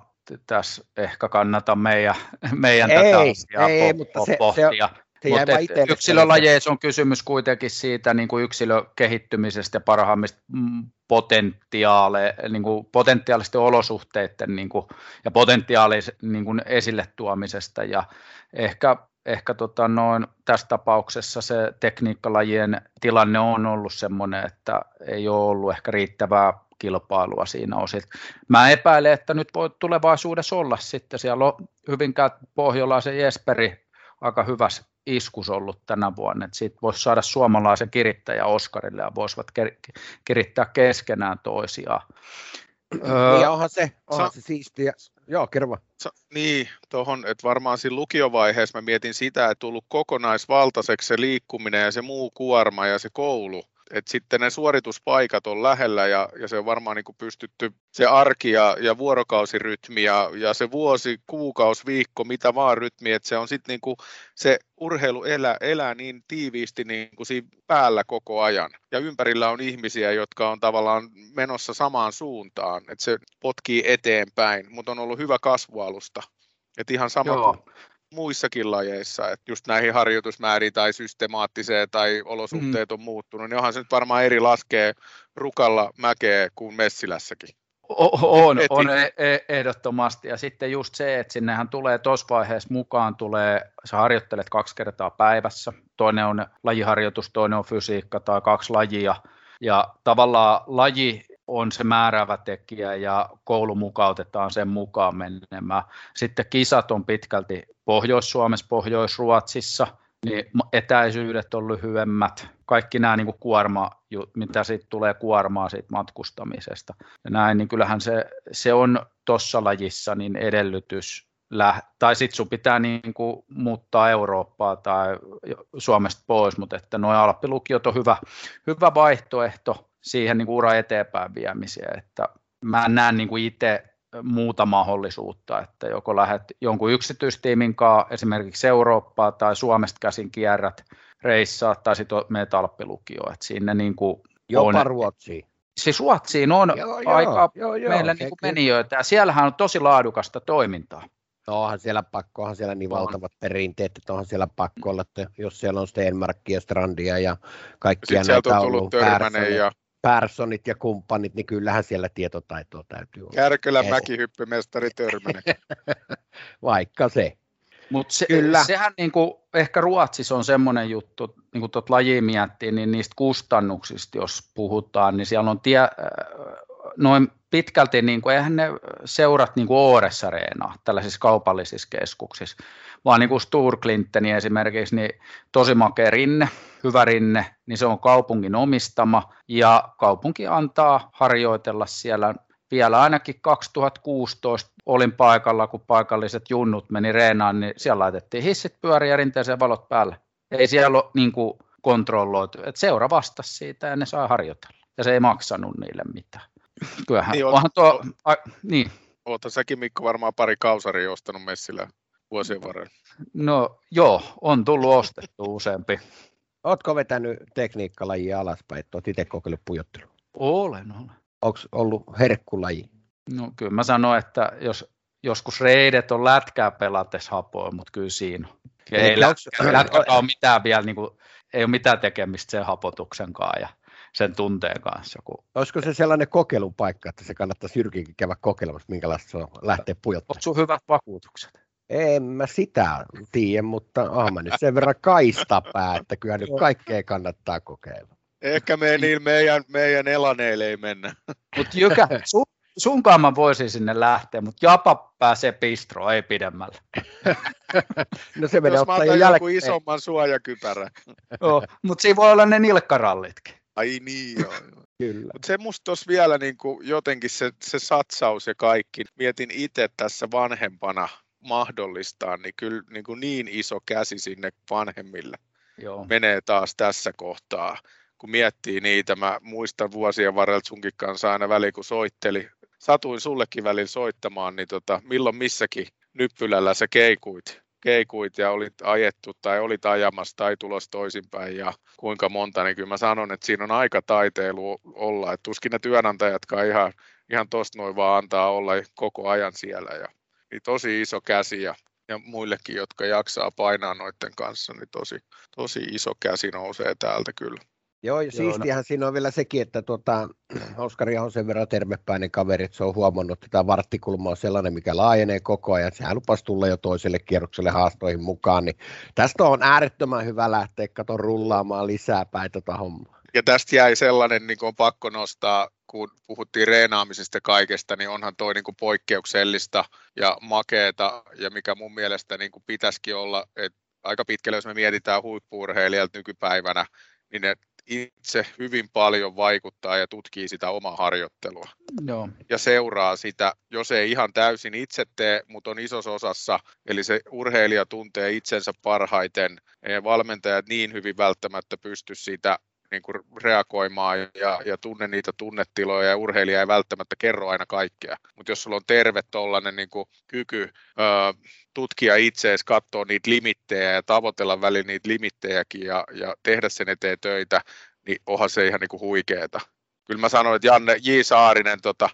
tässä ehkä kannata meidän, meidän ei, tätä asiaa ei, po- mutta se, pohtia. Se, mutta yksilölajeissa on kysymys kuitenkin siitä niin kuin yksilökehittymisestä ja parhaimmista mm, potentiaale, niin kuin potentiaalisten olosuhteiden niin kuin, ja potentiaalisen niin kuin esille tuomisesta ja ehkä ehkä tota noin, tässä tapauksessa se tekniikkalajien tilanne on ollut sellainen, että ei ole ollut ehkä riittävää kilpailua siinä osin. Mä epäilen, että nyt voi tulevaisuudessa olla sitten, siellä on Hyvinkään Pohjolaisen Jesperi aika hyvässä iskus ollut tänä vuonna, että siitä voisi saada suomalaisen kirittäjä Oskarille ja voisivat kirittää keskenään toisiaan. Öö, ja onhan se, onhan sa- se siistiä. Joo, kerro Sa- Niin, tuohon, että varmaan siinä lukiovaiheessa mä mietin sitä, että tullut kokonaisvaltaiseksi se liikkuminen ja se muu kuorma ja se koulu, että sitten ne suorituspaikat on lähellä ja, ja se on varmaan niin kuin pystytty se arki ja, ja vuorokausirytmi ja, ja se vuosi, kuukausi, viikko, mitä vaan rytmi, että se on sitten niin kuin se urheilu elää, elää niin tiiviisti niin kuin siinä päällä koko ajan. Ja ympärillä on ihmisiä, jotka on tavallaan menossa samaan suuntaan, että se potkii eteenpäin, mutta on ollut hyvä kasvualusta. Että ihan sama Joo. Muissakin lajeissa, että just näihin harjoitusmääriin tai systemaattiseen tai olosuhteet mm. on muuttunut, niin onhan se nyt varmaan eri laskee rukalla mäkeä kuin Messilässäkin. On, on e- e- ehdottomasti. Ja sitten just se, että sinnehän tulee tuossa vaiheessa mukaan, tulee, sä harjoittelet kaksi kertaa päivässä. Toinen on lajiharjoitus, toinen on fysiikka tai kaksi lajia. Ja tavallaan laji on se määräävä tekijä ja koulu mukautetaan sen mukaan menemään. Sitten kisat on pitkälti Pohjois-Suomessa, Pohjois-Ruotsissa, niin etäisyydet on lyhyemmät. Kaikki nämä niin kuin kuorma, mitä siitä tulee kuormaa siitä matkustamisesta. Ja näin, niin kyllähän se, se on tuossa lajissa niin edellytys tai sitten sun pitää niin kuin muuttaa Eurooppaa tai Suomesta pois, mutta että nuo Alppilukiot on hyvä, hyvä vaihtoehto siihen niin kuin ura eteenpäin viemiseen, että mä näen niin kuin itse muuta mahdollisuutta, että joko lähdet jonkun yksityistiimin kanssa esimerkiksi Eurooppaa tai Suomesta käsin kierrät reissaa tai sitten meet Alppilukioon, että sinne niin kuin Jopa on, Ruotsiin. Siis Ruotsiin on joo, aika joo, joo, meillä niin kuin menijöitä ja siellähän on tosi laadukasta toimintaa. No onhan siellä pakko, onhan siellä niin valtavat perinteet, että onhan siellä pakko olla, että jos siellä on Stenmarkia, Strandia ja kaikkia Sitten näitä on tullut Törmänen ja Personit ja kumppanit, niin kyllähän siellä tietotaitoa täytyy olla. Kärkylän mäkihyppymestari Törmänen. Vaikka se. Mutta se, sehän niinku, ehkä Ruotsissa on semmoinen juttu, niin kuin tuot laji miettii, niin niistä kustannuksista, jos puhutaan, niin siellä on tie, noin pitkälti, niin kuin, eihän ne seurat niin kuin Ooressa reenaa tällaisissa kaupallisissa keskuksissa, vaan niin kuin Sturklinteni esimerkiksi, niin tosi makea rinne, hyvä rinne, niin se on kaupungin omistama, ja kaupunki antaa harjoitella siellä vielä ainakin 2016 olin paikalla, kun paikalliset junnut meni reenaan, niin siellä laitettiin hissit pyöriä rinteeseen valot päälle. Ei siellä ole niin kuin kontrolloitu, että seura vastasi siitä ja ne saa harjoitella. Ja se ei maksanut niille mitään. Kyllähän, niin, onhan tuo, a, niin. Oota säkin Mikko varmaan pari kausaria ostanut messillä vuosien varrella. No joo, on tullut ostettu useampi. Oletko vetänyt tekniikkalajia alaspäin, että olet itse kokeillut pujottelua? Olen, olen. Onko ollut herkkulaji? No kyllä mä sanoin, että jos joskus reidet on lätkää pelates hapoa, mutta kyllä siinä on. ei lätkä, lätkä ole mitään vielä, niin kuin, ei ole mitään tekemistä sen hapotuksen kanssa ja sen tunteen kanssa. Joku. Olisiko se sellainen kokeilupaikka, että se kannattaisi Jyrkinkin käydä kokeilemassa, minkälaista se on lähteä pujottamaan? Onko sun hyvät vakuutukset? En mä sitä tiedä, mutta ah, mä nyt sen verran kaistapää, että kyllä nyt kaikkea kannattaa kokeilla. Ehkä me niin meidän, meidän elaneille ei mennä. Mutta Jykä, sun, sunkaan mä voisin sinne lähteä, mutta Japa pääsee pistroon, ei pidemmälle. no se menee ottaa jo jälkeen. isomman suojakypärän. oh, mutta siinä voi olla ne nilkkarallitkin. Ai niin, joo. joo. Kyllä. Mutta se musta tuossa vielä niin kuin jotenkin se, se satsaus ja kaikki. Mietin itse tässä vanhempana mahdollistaa, niin kyllä niin, kuin niin iso käsi sinne vanhemmille Joo. menee taas tässä kohtaa. Kun miettii niitä, mä muistan vuosien varrella sunkin kanssa aina väliin, kun soitteli. Satuin sullekin välillä soittamaan, niin tota, milloin missäkin nyppylällä sä keikuit keikuit ja olit ajettu tai olit ajamassa tai tulos toisinpäin ja kuinka monta, niin kyllä mä sanon, että siinä on aika taiteilu olla, että tuskin ne työnantajatkaan ihan, ihan tosta noin vaan antaa olla koko ajan siellä ja niin tosi iso käsi ja, ja muillekin, jotka jaksaa painaa noiden kanssa, niin tosi, tosi iso käsi nousee täältä kyllä. Joo, ja siistiähän no. siinä on vielä sekin, että tuota, Oskari on sen verran tervepäinen kaveri, että se on huomannut, että tämä varttikulma on sellainen, mikä laajenee koko ajan. Sehän lupasi tulla jo toiselle kierrokselle haastoihin mukaan, niin tästä on äärettömän hyvä lähteä kato rullaamaan lisää päin tota hommaa. Ja tästä jäi sellainen, niin on pakko nostaa, kun puhuttiin reenaamisesta kaikesta, niin onhan toi niin kuin poikkeuksellista ja makeeta, ja mikä mun mielestä niin kuin pitäisikin olla, että aika pitkälle, jos me mietitään huippuurheilijat nykypäivänä, niin ne itse hyvin paljon vaikuttaa ja tutkii sitä omaa harjoittelua. Joo. Ja seuraa sitä, jos ei ihan täysin itse tee, mutta on isossa osassa, eli se urheilija tuntee itsensä parhaiten, ei valmentajat niin hyvin välttämättä pysty sitä niin kuin reagoimaan ja, ja tunne niitä tunnetiloja ja urheilija ei välttämättä kerro aina kaikkea. Mutta jos sulla on terve tuollainen niin kyky ö, tutkia itseesi, katsoa niitä limittejä ja tavoitella välillä niitä limittejäkin ja, ja tehdä sen eteen töitä, niin onhan se ihan niin huikeeta kyllä mä sanoin, että Janne J. Saarinen, tota,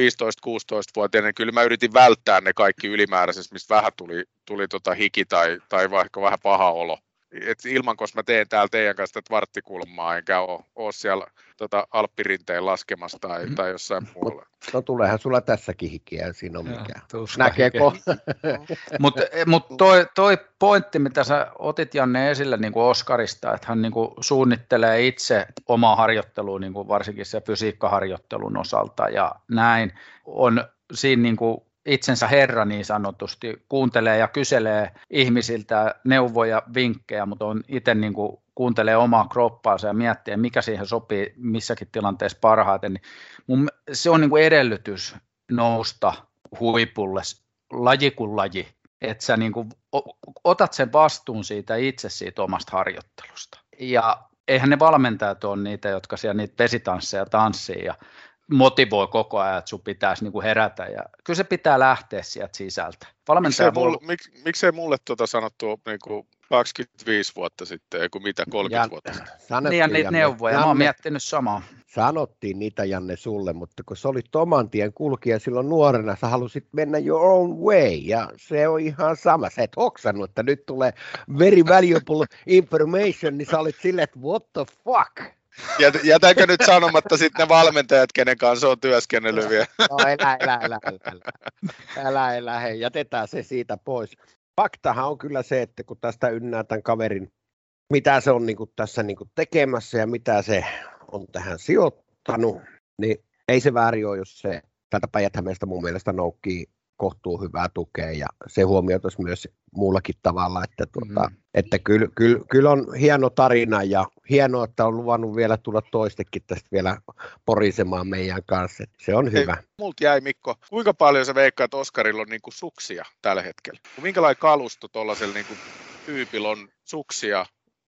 15-16-vuotiainen, kyllä mä yritin välttää ne kaikki ylimääräisesti, mistä vähän tuli, tuli tota hiki tai, tai vaikka vähän paha olo et ilman, koska mä teen täällä teidän kanssa tätä varttikulmaa, enkä ole, ole siellä tota, Alppirinteen laskemassa tai, mm-hmm. tai jossain muualla. No tuleehan sulla tässäkin hikiä, siinä on mikään. Näkeekö? Mutta mut toi, toi pointti, mitä sä otit Janne esille niin kuin Oskarista, että hän niin kuin suunnittelee itse omaa harjoittelua, niin kuin varsinkin se fysiikkaharjoittelun osalta ja näin, on siinä niin kuin itsensä herra niin sanotusti, kuuntelee ja kyselee ihmisiltä neuvoja, vinkkejä, mutta on itse niin kuin kuuntelee omaa kroppaansa ja miettii, mikä siihen sopii missäkin tilanteessa parhaiten, niin mun, se on niin kuin edellytys nousta huipulle laji kuin laji, että sä niin kuin otat sen vastuun siitä itse siitä omasta harjoittelusta. Ja eihän ne valmentajat ole niitä, jotka siellä niitä vesitansseja tanssii ja motivoi koko ajan, että sun pitäisi niin kuin herätä. Ja kyllä se pitää lähteä sieltä sisältä. Valmentaja miksei, mulle, mik, miksei mulle tuota sanottu niin kuin 25 vuotta sitten, ei mitä 30 Jan, vuotta sitten? Niin ja niitä neuvoja, Janne, mä oon miettinyt samaa. Sanottiin niitä Janne sulle, mutta kun sä olit oman tien kulkija silloin nuorena, sä halusit mennä your own way, ja se on ihan sama. Sä et hoksannut, että nyt tulee very valuable information, niin sä olit silleen, että what the fuck? Jätänkö nyt sanomatta sitten ne valmentajat, kenen kanssa on työskennellyt vielä? No älä, älä, älä, älä, älä, älä, hei, jätetään se siitä pois. Faktahan on kyllä se, että kun tästä ynnää tämän kaverin, mitä se on niin kuin tässä niin kuin tekemässä ja mitä se on tähän sijoittanut, niin ei se väärin ole, jos se tältä päijät mun mielestä noukkii kohtuu hyvää tukea ja se huomioitaisiin myös muullakin tavalla, että, tuota, mm. että kyllä, kyllä, kyllä, on hieno tarina ja hienoa, että on luvannut vielä tulla toistekin tästä vielä porisemaan meidän kanssa. Se on hyvä. Hei, multa jäi Mikko, kuinka paljon sä veikkaat, Oskarilla on niinku suksia tällä hetkellä? Minkälainen kalusto tuollaisella niinku tyypillä on suksia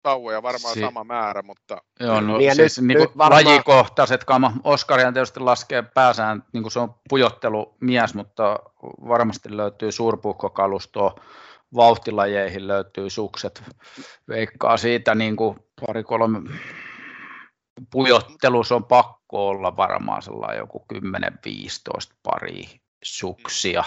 tauoja varmaan si- sama määrä, mutta... Joo, no, niin siis nyt, niin nyt varmaan... lajikohtaiset kama. Oskarihan tietysti laskee pääsään, niin kuin se on pujottelumies, mutta varmasti löytyy suurpuhkokalustoa, vauhtilajeihin löytyy sukset. Veikkaa siitä niin kuin pari kolme pujottelus on pakko olla varmaan sellainen joku 10-15 pari suksia.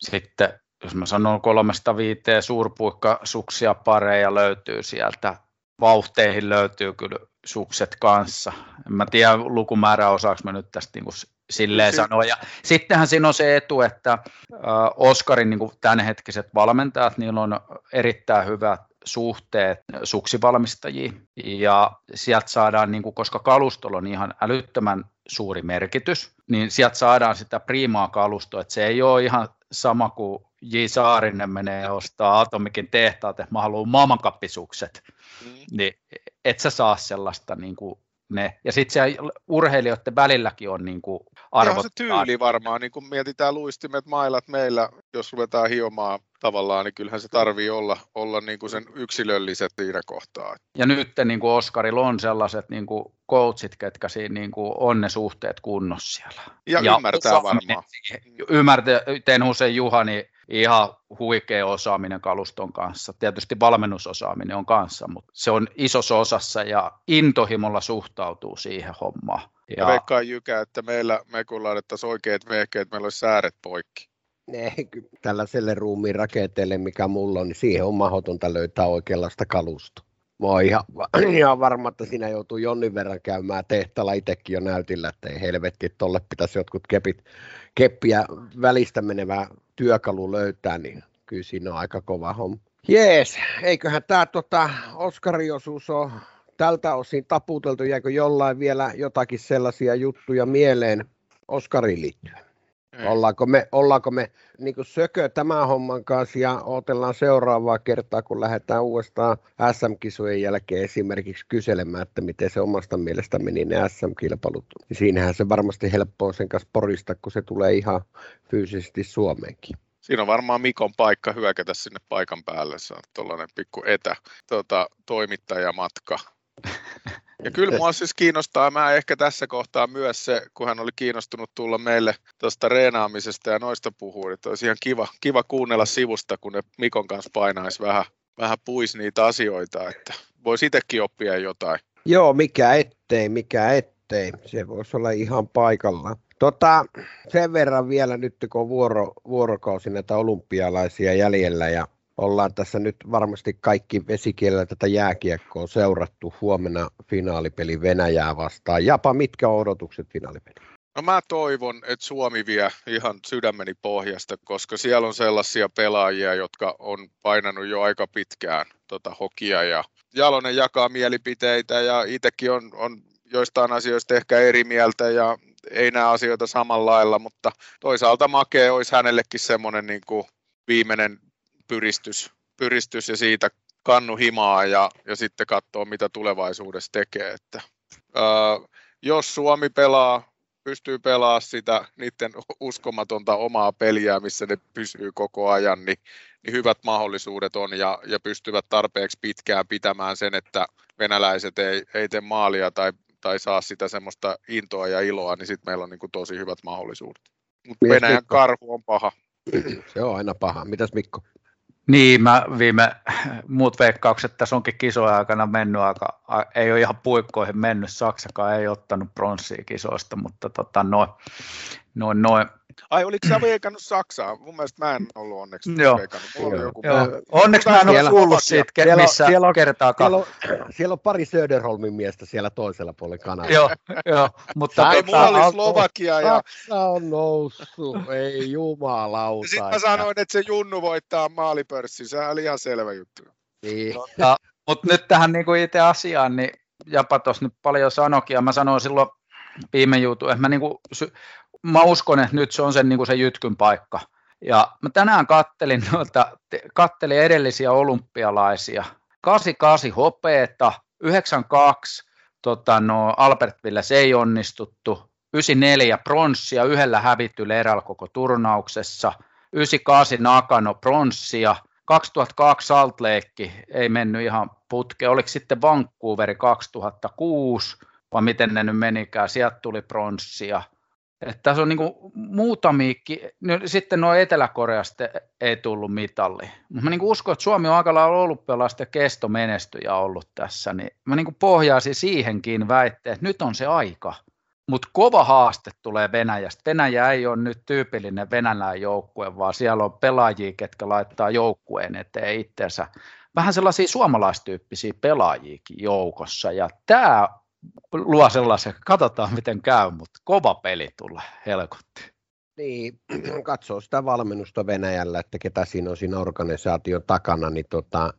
Sitten jos mä sanon kolmesta viiteen suurpuikkasuksia pareja löytyy sieltä vauhteihin löytyy kyllä sukset kanssa. En mä tiedä lukumäärä osaako mä nyt tästä niin kuin silleen sanoa. Ja sittenhän siinä on se etu, että Oskarin niin tämänhetkiset valmentajat, niillä on erittäin hyvät suhteet suksivalmistajiin ja sieltä saadaan, niin kuin, koska kalustolla on ihan älyttömän suuri merkitys, niin sieltä saadaan sitä priimaa kalustoa, että se ei ole ihan sama kuin J. Saarinen menee ostaa Atomikin tehtaat, että mä haluan maailmankappisukset, mm. niin et sä saa sellaista niin kuin ne. Ja sitten siellä urheilijoiden välilläkin on niin kuin arvot. se tyyli varmaan, niin kun mietitään luistimet, mailat meillä, jos ruvetaan hiomaan tavallaan, niin kyllähän se tarvii olla, olla niin kuin sen yksilölliset siinä kohtaa. Ja nyt niin kuin Oskarilla on sellaiset niin kuin coachit, ketkä siinä niin kuin on ne suhteet kunnossa siellä. Ja, ja ymmärtää varmaan. Ymmärtää, Tenhusen Juhani, ihan huikea osaaminen kaluston kanssa. Tietysti valmennusosaaminen on kanssa, mutta se on isossa osassa ja intohimolla suhtautuu siihen hommaan. Ja, ja veikkaan Jykä, että meillä me kun laitettaisiin oikeat vehkeet, meillä olisi sääret poikki. Ei, tällaiselle ruumiin rakenteelle, mikä mulla on, niin siihen on mahdotonta löytää oikeanlaista kalustoa. Mä oon ihan, ihan varma, että siinä joutuu jonnin verran käymään tehtaalla itsekin jo näytillä, että ei helvetti, tolle pitäisi jotkut kepit, keppiä välistä menevää työkalu löytää, niin kyllä siinä on aika kova homma. Jees, eiköhän tämä tota, Oskariosuus ole tältä osin taputeltu, jääkö jollain vielä jotakin sellaisia juttuja mieleen Oskariin liittyen? Ollaanko me, ollaanko me niin sökö tämän homman kanssa ja odotellaan seuraavaa kertaa, kun lähdetään uudestaan SM-kisojen jälkeen esimerkiksi kyselemään, että miten se omasta mielestä meni ne SM-kilpailut. Siinähän se varmasti helppoa sen kanssa porista, kun se tulee ihan fyysisesti Suomeenkin. Siinä on varmaan Mikon paikka hyökätä sinne paikan päälle. Se on tuollainen pikku etä tuota, toimittajamatka. Ja kyllä mua siis kiinnostaa, mä ehkä tässä kohtaa myös se, kun hän oli kiinnostunut tulla meille tuosta reenaamisesta ja noista puhuu, että olisi ihan kiva, kiva kuunnella sivusta, kun ne Mikon kanssa painaisi vähän, vähän puisi niitä asioita, että voisi itsekin oppia jotain. Joo, mikä ettei, mikä ettei. Se voisi olla ihan paikallaan. Tota, sen verran vielä nyt, kun on vuoro, vuorokausi näitä olympialaisia jäljellä ja ollaan tässä nyt varmasti kaikki vesikielellä tätä jääkiekkoa seurattu huomenna finaalipeli Venäjää vastaan. Japa, mitkä on odotukset finaalipeliin? No mä toivon, että Suomi vie ihan sydämeni pohjasta, koska siellä on sellaisia pelaajia, jotka on painanut jo aika pitkään tota hokia ja Jalonen jakaa mielipiteitä ja itsekin on, on joistain asioista ehkä eri mieltä ja ei näe asioita samalla lailla, mutta toisaalta Make olisi hänellekin semmoinen niin viimeinen pyristys, pyristys ja siitä kannu himaa ja, ja sitten katsoa, mitä tulevaisuudessa tekee. Että, ää, jos Suomi pelaa, pystyy pelaamaan sitä niiden uskomatonta omaa peliä, missä ne pysyy koko ajan, niin, niin hyvät mahdollisuudet on ja, ja pystyvät tarpeeksi pitkään pitämään sen, että venäläiset ei, ei tee maalia tai, tai saa sitä semmoista intoa ja iloa, niin sitten meillä on niin kuin tosi hyvät mahdollisuudet. Mutta Venäjän Mikko? karhu on paha. Se on aina paha. Mitäs Mikko? Niin, mä viime muut veikkaukset tässä onkin kisojen aikana mennyt aika, ei ole ihan puikkoihin mennyt, Saksakaan ei ottanut pronssia kisoista, mutta tota, noin, noin, noin, Ai, oliko sä veikannut Saksaa? Mun mielestä mä en ollut onneksi Joo. veikannut. Mulla oli joku... Joo. Onneksi mä en ole kuullut siitä, siellä, missä siellä on, kertaakaan. Siellä on, siellä on pari Söderholmin miestä siellä toisella puolella kanavalla. joo, joo, mutta... Ei, mulla oli Slovakia ja... Saksa on noussut, ei jumalauta. Sitten mä sanoin, että se Junnu voittaa maalipörssin, se oli ihan selvä juttu. Niin. Tota, mutta nyt tähän niin kuin itse asiaan, niin Japa tuossa nyt paljon sanokin, ja mä sanoin silloin viime jutu, että mä niin kuin mä uskon, että nyt se on sen, niin kuin se jytkyn paikka. Ja mä tänään kattelin, noita, kattelin edellisiä olympialaisia. 88 hopeeta, 92 tota, no, Albertville se ei onnistuttu, 94 pronssia yhdellä hävityllä erällä koko turnauksessa, 98 Nakano pronssia, 2002 Salt Lake ei mennyt ihan putke, oliko sitten Vancouveri 2006, vai miten ne nyt menikään, sieltä tuli pronssia, että tässä on niin muutamia, sitten nuo Etelä-Koreasta ei tullut mitalli. Mutta mä niin uskon, että Suomi on aika lailla olympialaisten kestomenestyjä ollut tässä, niin mä niin pohjaisin siihenkin väitteen, että nyt on se aika. Mutta kova haaste tulee Venäjästä. Venäjä ei ole nyt tyypillinen venäläinen joukkue, vaan siellä on pelaajia, ketkä laittaa joukkueen eteen itseensä. Vähän sellaisia suomalaistyyppisiä pelaajiakin joukossa. Ja tämä luo sellaisen, katsotaan miten käy, mutta kova peli tulee, helkotti. Niin, katsoo sitä valmennusta Venäjällä, että ketä siinä on siinä organisaation takana, niin tota,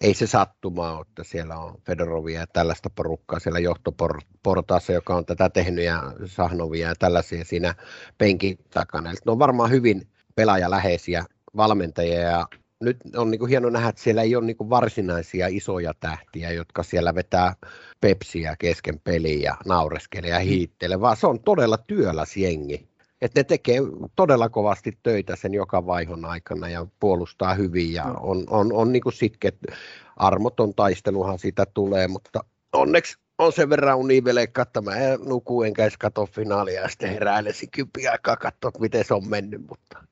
ei se sattumaa ole, että siellä on Fedorovia ja tällaista porukkaa siellä johtoportaassa, joka on tätä tehnyt ja Sahnovia ja tällaisia siinä penkin takana. Eli ne on varmaan hyvin pelaajaläheisiä valmentajia ja nyt on niin kuin hieno nähdä, että siellä ei ole niin kuin varsinaisia isoja tähtiä, jotka siellä vetää pepsiä kesken peliä ja naureskelee ja mm. hiittelee, vaan se on todella työläs jengi. Että ne tekee todella kovasti töitä sen joka vaihon aikana ja puolustaa hyvin ja mm. on, on, on niin kuin sitket, armoton taisteluhan siitä tulee, mutta onneksi on sen verran univeleikka, että mä en nuku enkä edes katso finaalia ja sitten heräilesin kymppiä aikaa katsoa, miten se on mennyt, mutta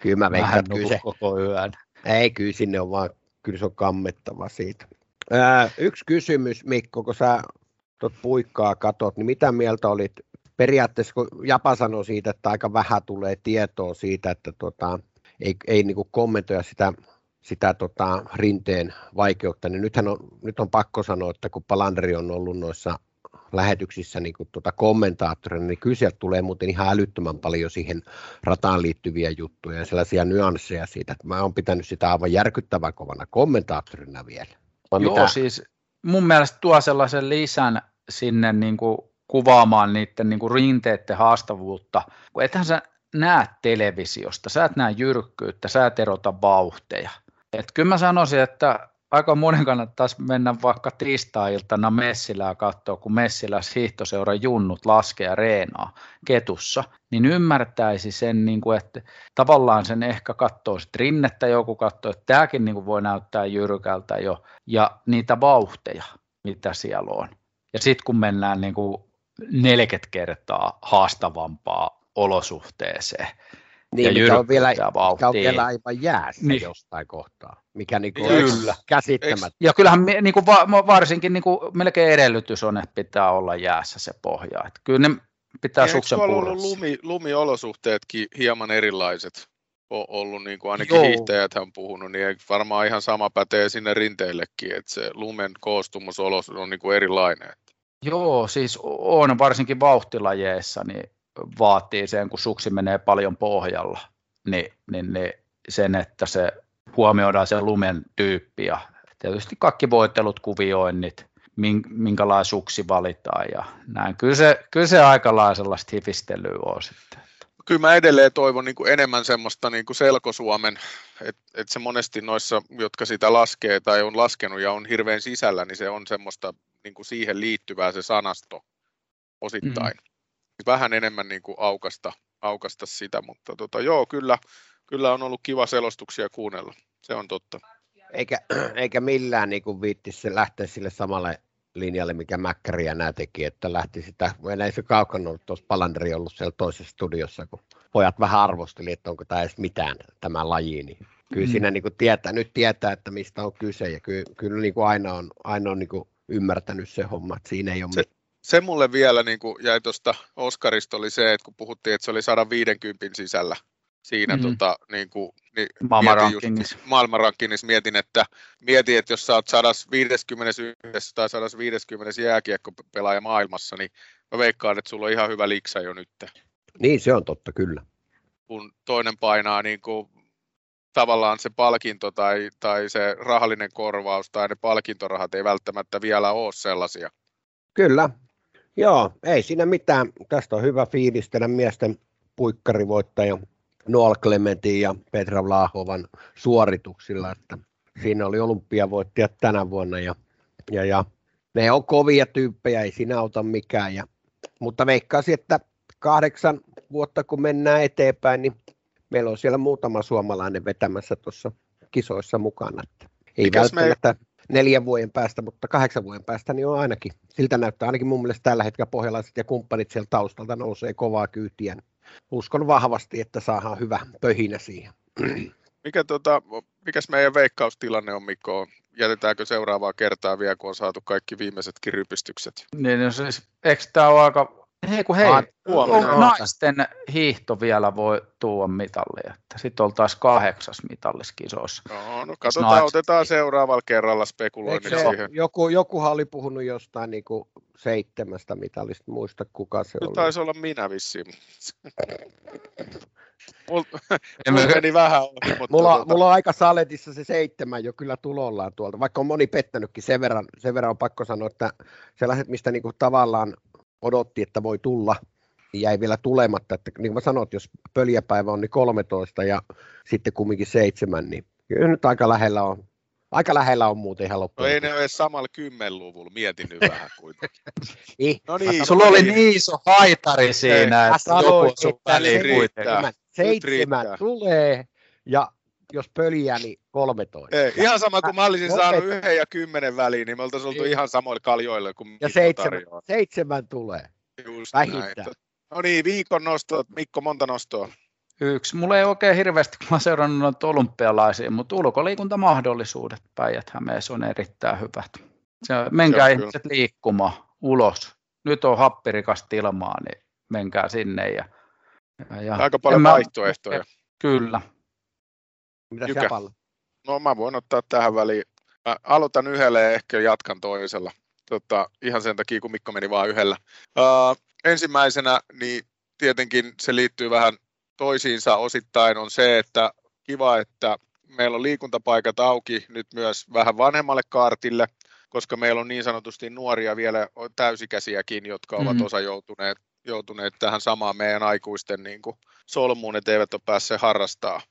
kyllä mä veikkaan, kyllä se, koko yön. Ei, kyllä sinne on vaan, kyllä se on kammettava siitä. Ää, yksi kysymys, Mikko, kun sä tuot puikkaa katot, niin mitä mieltä olit periaatteessa, kun Japa sanoi siitä, että aika vähän tulee tietoa siitä, että tota, ei, ei niin kommentoida sitä sitä tota, rinteen vaikeutta, niin nythän on, nyt on pakko sanoa, että kun Palandri on ollut noissa lähetyksissä niin kuin tuota kommentaattorina, niin kyllä sieltä tulee muuten ihan älyttömän paljon siihen rataan liittyviä juttuja ja sellaisia nyansseja siitä, että mä oon pitänyt sitä aivan järkyttävän kovana kommentaattorina vielä. Vai Joo, mitä? siis mun mielestä tuo sellaisen lisän sinne niin kuin kuvaamaan niiden niin kuin rinteiden haastavuutta, kun ethän sä näe televisiosta, sä et näe jyrkkyyttä, sä et erota vauhteja. Et kyllä mä sanoisin, että aika monen kannattaisi mennä vaikka tiistai-iltana Messilää katsoa, kun Messilä hiihtoseuran junnut laskee reenaa ketussa, niin ymmärtäisi sen, niin kuin, että tavallaan sen ehkä katsoo sit rinnettä, joku katsoo, että tämäkin niin kuin voi näyttää jyrkältä jo, ja niitä vauhteja, mitä siellä on. Ja sitten kun mennään niin kuin 40 kertaa haastavampaa olosuhteeseen, niin, ja mikä on, vielä, mikä on vielä aivan jäässä niin. jostain kohtaa, mikä niin kuin Kyllä. käsittämättä. Ja kyllähän niin kuin varsinkin niin kuin melkein edellytys on, että pitää olla jäässä se pohja. Että kyllä ne pitää suksen ollut lumi, lumiolosuhteetkin hieman erilaiset? On ollut, niin kuin ainakin Joo. hiihtäjät on puhunut, niin varmaan ihan sama pätee sinne rinteillekin, että se lumen koostumus on niin kuin erilainen. Joo, siis on varsinkin vauhtilajeissa, niin vaatii sen, kun suksi menee paljon pohjalla, niin, niin, niin sen, että se huomioidaan se lumen tyyppi ja tietysti kaikki voittelut, kuvioinnit, minkälainen suksi valitaan ja näin. Kyllä se, kyllä se aika lailla sellaista hifistelyä on sitten. Kyllä mä edelleen toivon niin kuin enemmän semmoista niin kuin selkosuomen, että et se monesti noissa, jotka sitä laskee tai on laskenut ja on hirveän sisällä, niin se on semmoista niin kuin siihen liittyvää se sanasto osittain. Mm vähän enemmän niin kuin aukasta, aukasta sitä, mutta tota, joo, kyllä, kyllä on ollut kiva selostuksia kuunnella, se on totta. Eikä, eikä millään niin kuin viittisi lähteä sille samalle linjalle, mikä Mäkkäri ja nämä teki, että lähti sitä, ei se kaukana ollut tuossa Palandri ollut siellä toisessa studiossa, kun pojat vähän arvosteli, että onko tämä edes mitään tämä laji, niin kyllä mm. siinä niin kuin tietää, nyt tietää, että mistä on kyse, ja kyllä, kyllä niin kuin aina on, aina on niin kuin ymmärtänyt se homma, että siinä ei ole se, se mulle vielä niin kuin jäi tuosta Oskarista oli se, että kun puhuttiin, että se oli 150 sisällä siinä mm-hmm. tota, niin kuin, niin maailmanrankingissa. maailmanrankingissa mietin, että, mietin, että jos sä oot 151 tai 150 jääkiekkopelaaja maailmassa, niin mä veikkaan, että sulla on ihan hyvä liksa jo nyt. Niin, se on totta, kyllä. Kun toinen painaa niin kuin, tavallaan se palkinto tai, tai se rahallinen korvaus tai ne palkintorahat ei välttämättä vielä ole sellaisia. Kyllä, Joo, ei siinä mitään. Tästä on hyvä fiilistellä miesten puikkarivoittaja Noel Clementin ja Petra Vlahovan suorituksilla, että siinä oli olympiavoittajat tänä vuonna ja, ja, ja ne on kovia tyyppejä, ei siinä auta mikään. Ja, mutta veikkaisin, että kahdeksan vuotta kun mennään eteenpäin, niin meillä on siellä muutama suomalainen vetämässä tuossa kisoissa mukana. Että ei Mikäs välttämättä me neljän vuoden päästä, mutta kahdeksan vuoden päästä niin on ainakin, siltä näyttää ainakin mun mielestä tällä hetkellä pohjalaiset ja kumppanit siellä taustalta nousee kovaa kyytiä. Uskon vahvasti, että saadaan hyvä pöhinä siihen. Mikä tota, mikäs meidän veikkaustilanne on, Mikko? Jätetäänkö seuraavaa kertaa vielä, kun on saatu kaikki viimeisetkin rypistykset? Niin, no siis, eikö tämä ole aika Hei kun hei, on naisten hiihto vielä voi tuoda mitallia. Sitten oltaisiin kahdeksas mitalliskisossa. No, no katsotaan, naiset... otetaan seuraavalla kerralla spekuloinnit siihen. Joku, jokuhan oli puhunut jostain niin kuin seitsemästä mitallista, muista kuka se oli. Taisi olla minä vissiin. Mulla, mulla meni vähän ohi, mutta mulla, tuota... mulla on aika saletissa se seitsemän jo kyllä tulollaan tuolta, vaikka on moni pettänytkin sen verran, sen verran on pakko sanoa, että sellaiset, mistä niinku tavallaan odotti, että voi tulla, niin jäi vielä tulematta. Että, niin kuin mä sanoin, jos pöljäpäivä on niin 13 ja sitten kumminkin seitsemän, niin kyllä nyt aika lähellä on. Aika lähellä on muuten ihan loppuun. No ei ne ole samalla kymmenluvulla, mietin nyt vähän kuitenkin. niin. No niin, Sulla oli niin iso haitari siinä, että joku sun väliin kuitenkin. Seitsemän tulee ja jos pöliä, niin 13. Ei, ihan sama kuin mä olisin saanut yhden ja kymmenen väliin, niin me oltaisiin oltu ihan samoilla kaljoilla kuin Ja seitsemän, seitsemän tulee. Just Vähintään. Näin. No niin, viikon nosto. Mikko, monta nostoa? Yksi. Mulla ei oikein hirveästi, kun mä seurannut noita olympialaisia, mutta ulkoliikuntamahdollisuudet päijät on erittäin hyvät. Se, menkää ihmiset kyllä. liikkumaan ulos. Nyt on happirikasta ilmaa, niin menkää sinne. Ja, ja, Aika paljon vaihtoehtoja. Kyllä. Mitä Jykä. Japalla? No mä voin ottaa tähän väliin. Mä aloitan yhdellä ja ehkä jatkan toisella. Tota, ihan sen takia, kun Mikko meni vaan yhdellä. Uh, ensimmäisenä, niin tietenkin se liittyy vähän toisiinsa osittain, on se, että kiva, että meillä on liikuntapaikat auki nyt myös vähän vanhemmalle kaartille, koska meillä on niin sanotusti nuoria vielä täysikäisiäkin, jotka ovat mm-hmm. osa joutuneet, joutuneet tähän samaan meidän aikuisten niin kuin solmuun, että eivät ole päässeet harrastaa.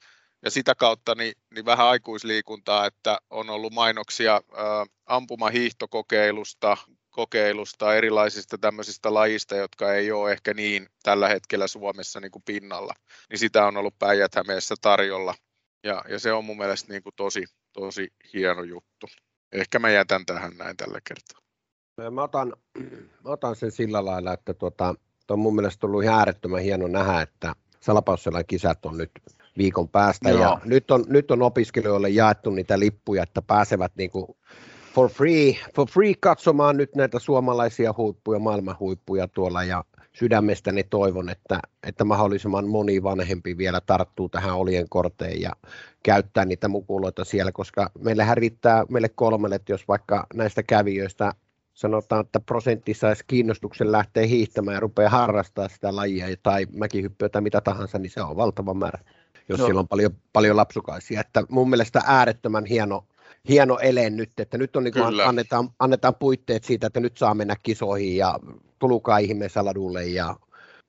Ja sitä kautta niin, niin vähän aikuisliikuntaa, että on ollut mainoksia ä, ampumahiihtokokeilusta, kokeilusta, erilaisista tämmöisistä lajista, jotka ei ole ehkä niin tällä hetkellä Suomessa niin kuin pinnalla. Niin sitä on ollut päijät tarjolla. Ja, ja se on mun mielestä niin kuin tosi, tosi hieno juttu. Ehkä mä jätän tähän näin tällä kertaa. Mä otan, mä otan sen sillä lailla, että tuota, on mun mielestä ollut ihan äärettömän hieno nähdä, että Salapausselain kisat on nyt viikon päästä. Joo. Ja nyt on, nyt on opiskelijoille jaettu niitä lippuja, että pääsevät niin kuin for free, for free katsomaan nyt näitä suomalaisia huippuja, maailman huippuja tuolla ja sydämestäni toivon, että, että mahdollisimman moni vanhempi vielä tarttuu tähän olien korteen ja käyttää niitä mukuloita siellä, koska meillähän riittää meille kolmelle, että jos vaikka näistä kävijöistä sanotaan, että prosentti saisi kiinnostuksen lähteä hiihtämään ja rupeaa harrastaa sitä lajia tai mäkihyppyä tai mitä tahansa, niin se on valtava määrä, jos no. siellä on paljon, paljon lapsukaisia. Että mun mielestä äärettömän hieno, hieno ele nyt, että nyt on niin kuin annetaan, annetaan puitteet siitä, että nyt saa mennä kisoihin ja tulukaa ihmeessä ladulle ja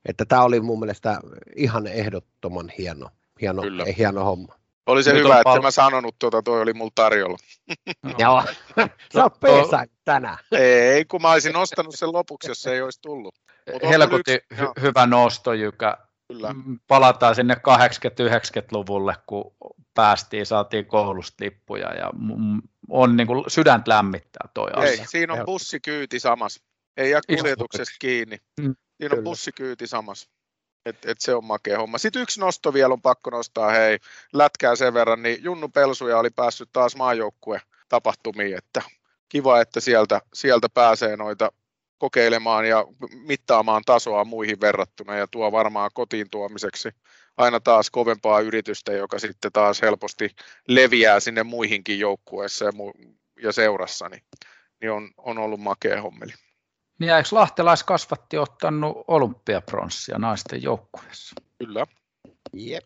että tämä oli mun mielestä ihan ehdottoman hieno, hieno, hieno homma. Oli se Nyt hyvä, pal- että mä sanonut tuota, toi oli mulla tarjolla. Joo, sä oot peesä tänään. Ei, kun mä olisin ostanut sen lopuksi, jos se ei olisi tullut. Helposti hy- hyvä nosto, Jykä. Kyllä. Mm, palataan sinne 80-90-luvulle, kun päästiin, saatiin koulusta lippuja ja on niin kuin sydäntä lämmittää toi Ei, asia. siinä on bussikyyti samassa. Ei jää kuljetuksesta kiinni. Mm. Siinä on bussikyyti samassa. Et, et se on makea homma. Sitten yksi nosto vielä on pakko nostaa, hei, lätkää sen verran, niin Junnu Pelsuja oli päässyt taas maajoukkue tapahtumiin, että kiva, että sieltä, sieltä pääsee noita kokeilemaan ja mittaamaan tasoa muihin verrattuna ja tuo varmaan kotiin tuomiseksi aina taas kovempaa yritystä, joka sitten taas helposti leviää sinne muihinkin joukkueissa ja, mu- ja seurassa, niin, niin on, on ollut makea hommeli. Niin eikö lahtelaiskasvatti ottanut olympiapronssia naisten joukkueessa? Kyllä. Jep.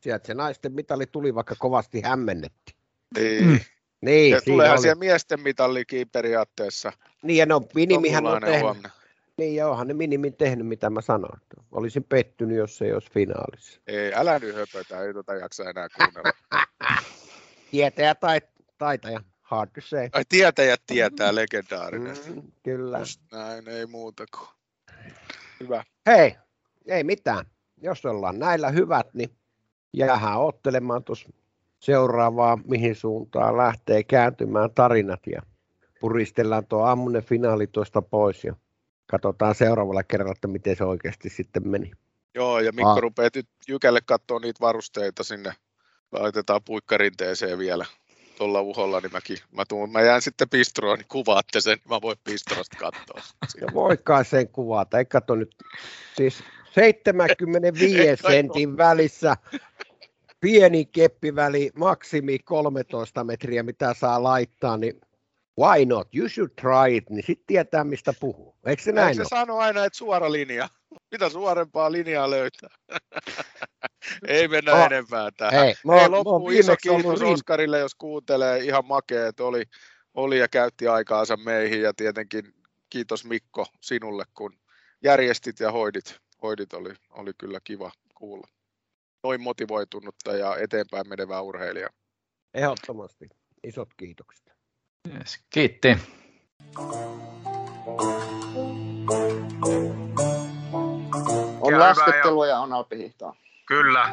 Sieltä se naisten mitali tuli, vaikka kovasti hämmennetti. Niin. Mm. Niin, ja tuleehan oli. siellä miesten mitallikin periaatteessa. Niin, ja no minimihän on tehnyt. Huomna. Niin, ja onhan ne minimin tehnyt, mitä mä sanoin. Olisin pettynyt, jos se ei olisi finaalissa. Ei, älä nyt höpötä, ei tota jaksa enää kuunnella. Tietäjä tai taitaja. Hard to say. Ai tietäjät tietää, legendaarinen. Mm, kyllä. Just näin, ei muuta kuin. Hyvä. Hei, ei mitään. Jos ollaan näillä hyvät, niin jäähän ottelemaan tuossa seuraavaa, mihin suuntaan lähtee kääntymään tarinat ja puristellaan tuo aamunen finaali tuosta pois ja katsotaan seuraavalla kerralla, että miten se oikeasti sitten meni. Joo, ja Mikko ah. rupeaa nyt Jykälle katsoa niitä varusteita sinne. Laitetaan puikkarinteeseen vielä tuolla uholla, niin mäkin, mä, tuun, mä jään sitten pistroon, niin kuvaatte sen, mä voin pistrosta katsoa. Ja voikaan sen kuvata, ei katso nyt, siis 75 sentin välissä pieni keppiväli, maksimi 13 metriä, mitä saa laittaa, niin why not, you should try it, niin sitten tietää, mistä puhuu. Eikö se näin Eikö se sano aina, että suora linja? Mitä suorempaa linjaa löytää? Ei mennä oh, enempää tähän. Hei, mä, Hei loppu iso kiitos Oskarille, jos kuuntelee. Ihan makea, että oli, oli ja käytti aikaansa meihin. Ja tietenkin kiitos Mikko sinulle, kun järjestit ja hoidit. Hoidit oli, oli kyllä kiva kuulla. Noin motivoitunutta ja eteenpäin menevää urheilijaa. Ehdottomasti. Isot kiitokset. Yes, kiitti. On laskettelua ja on alpihiihtoa. Kyllä.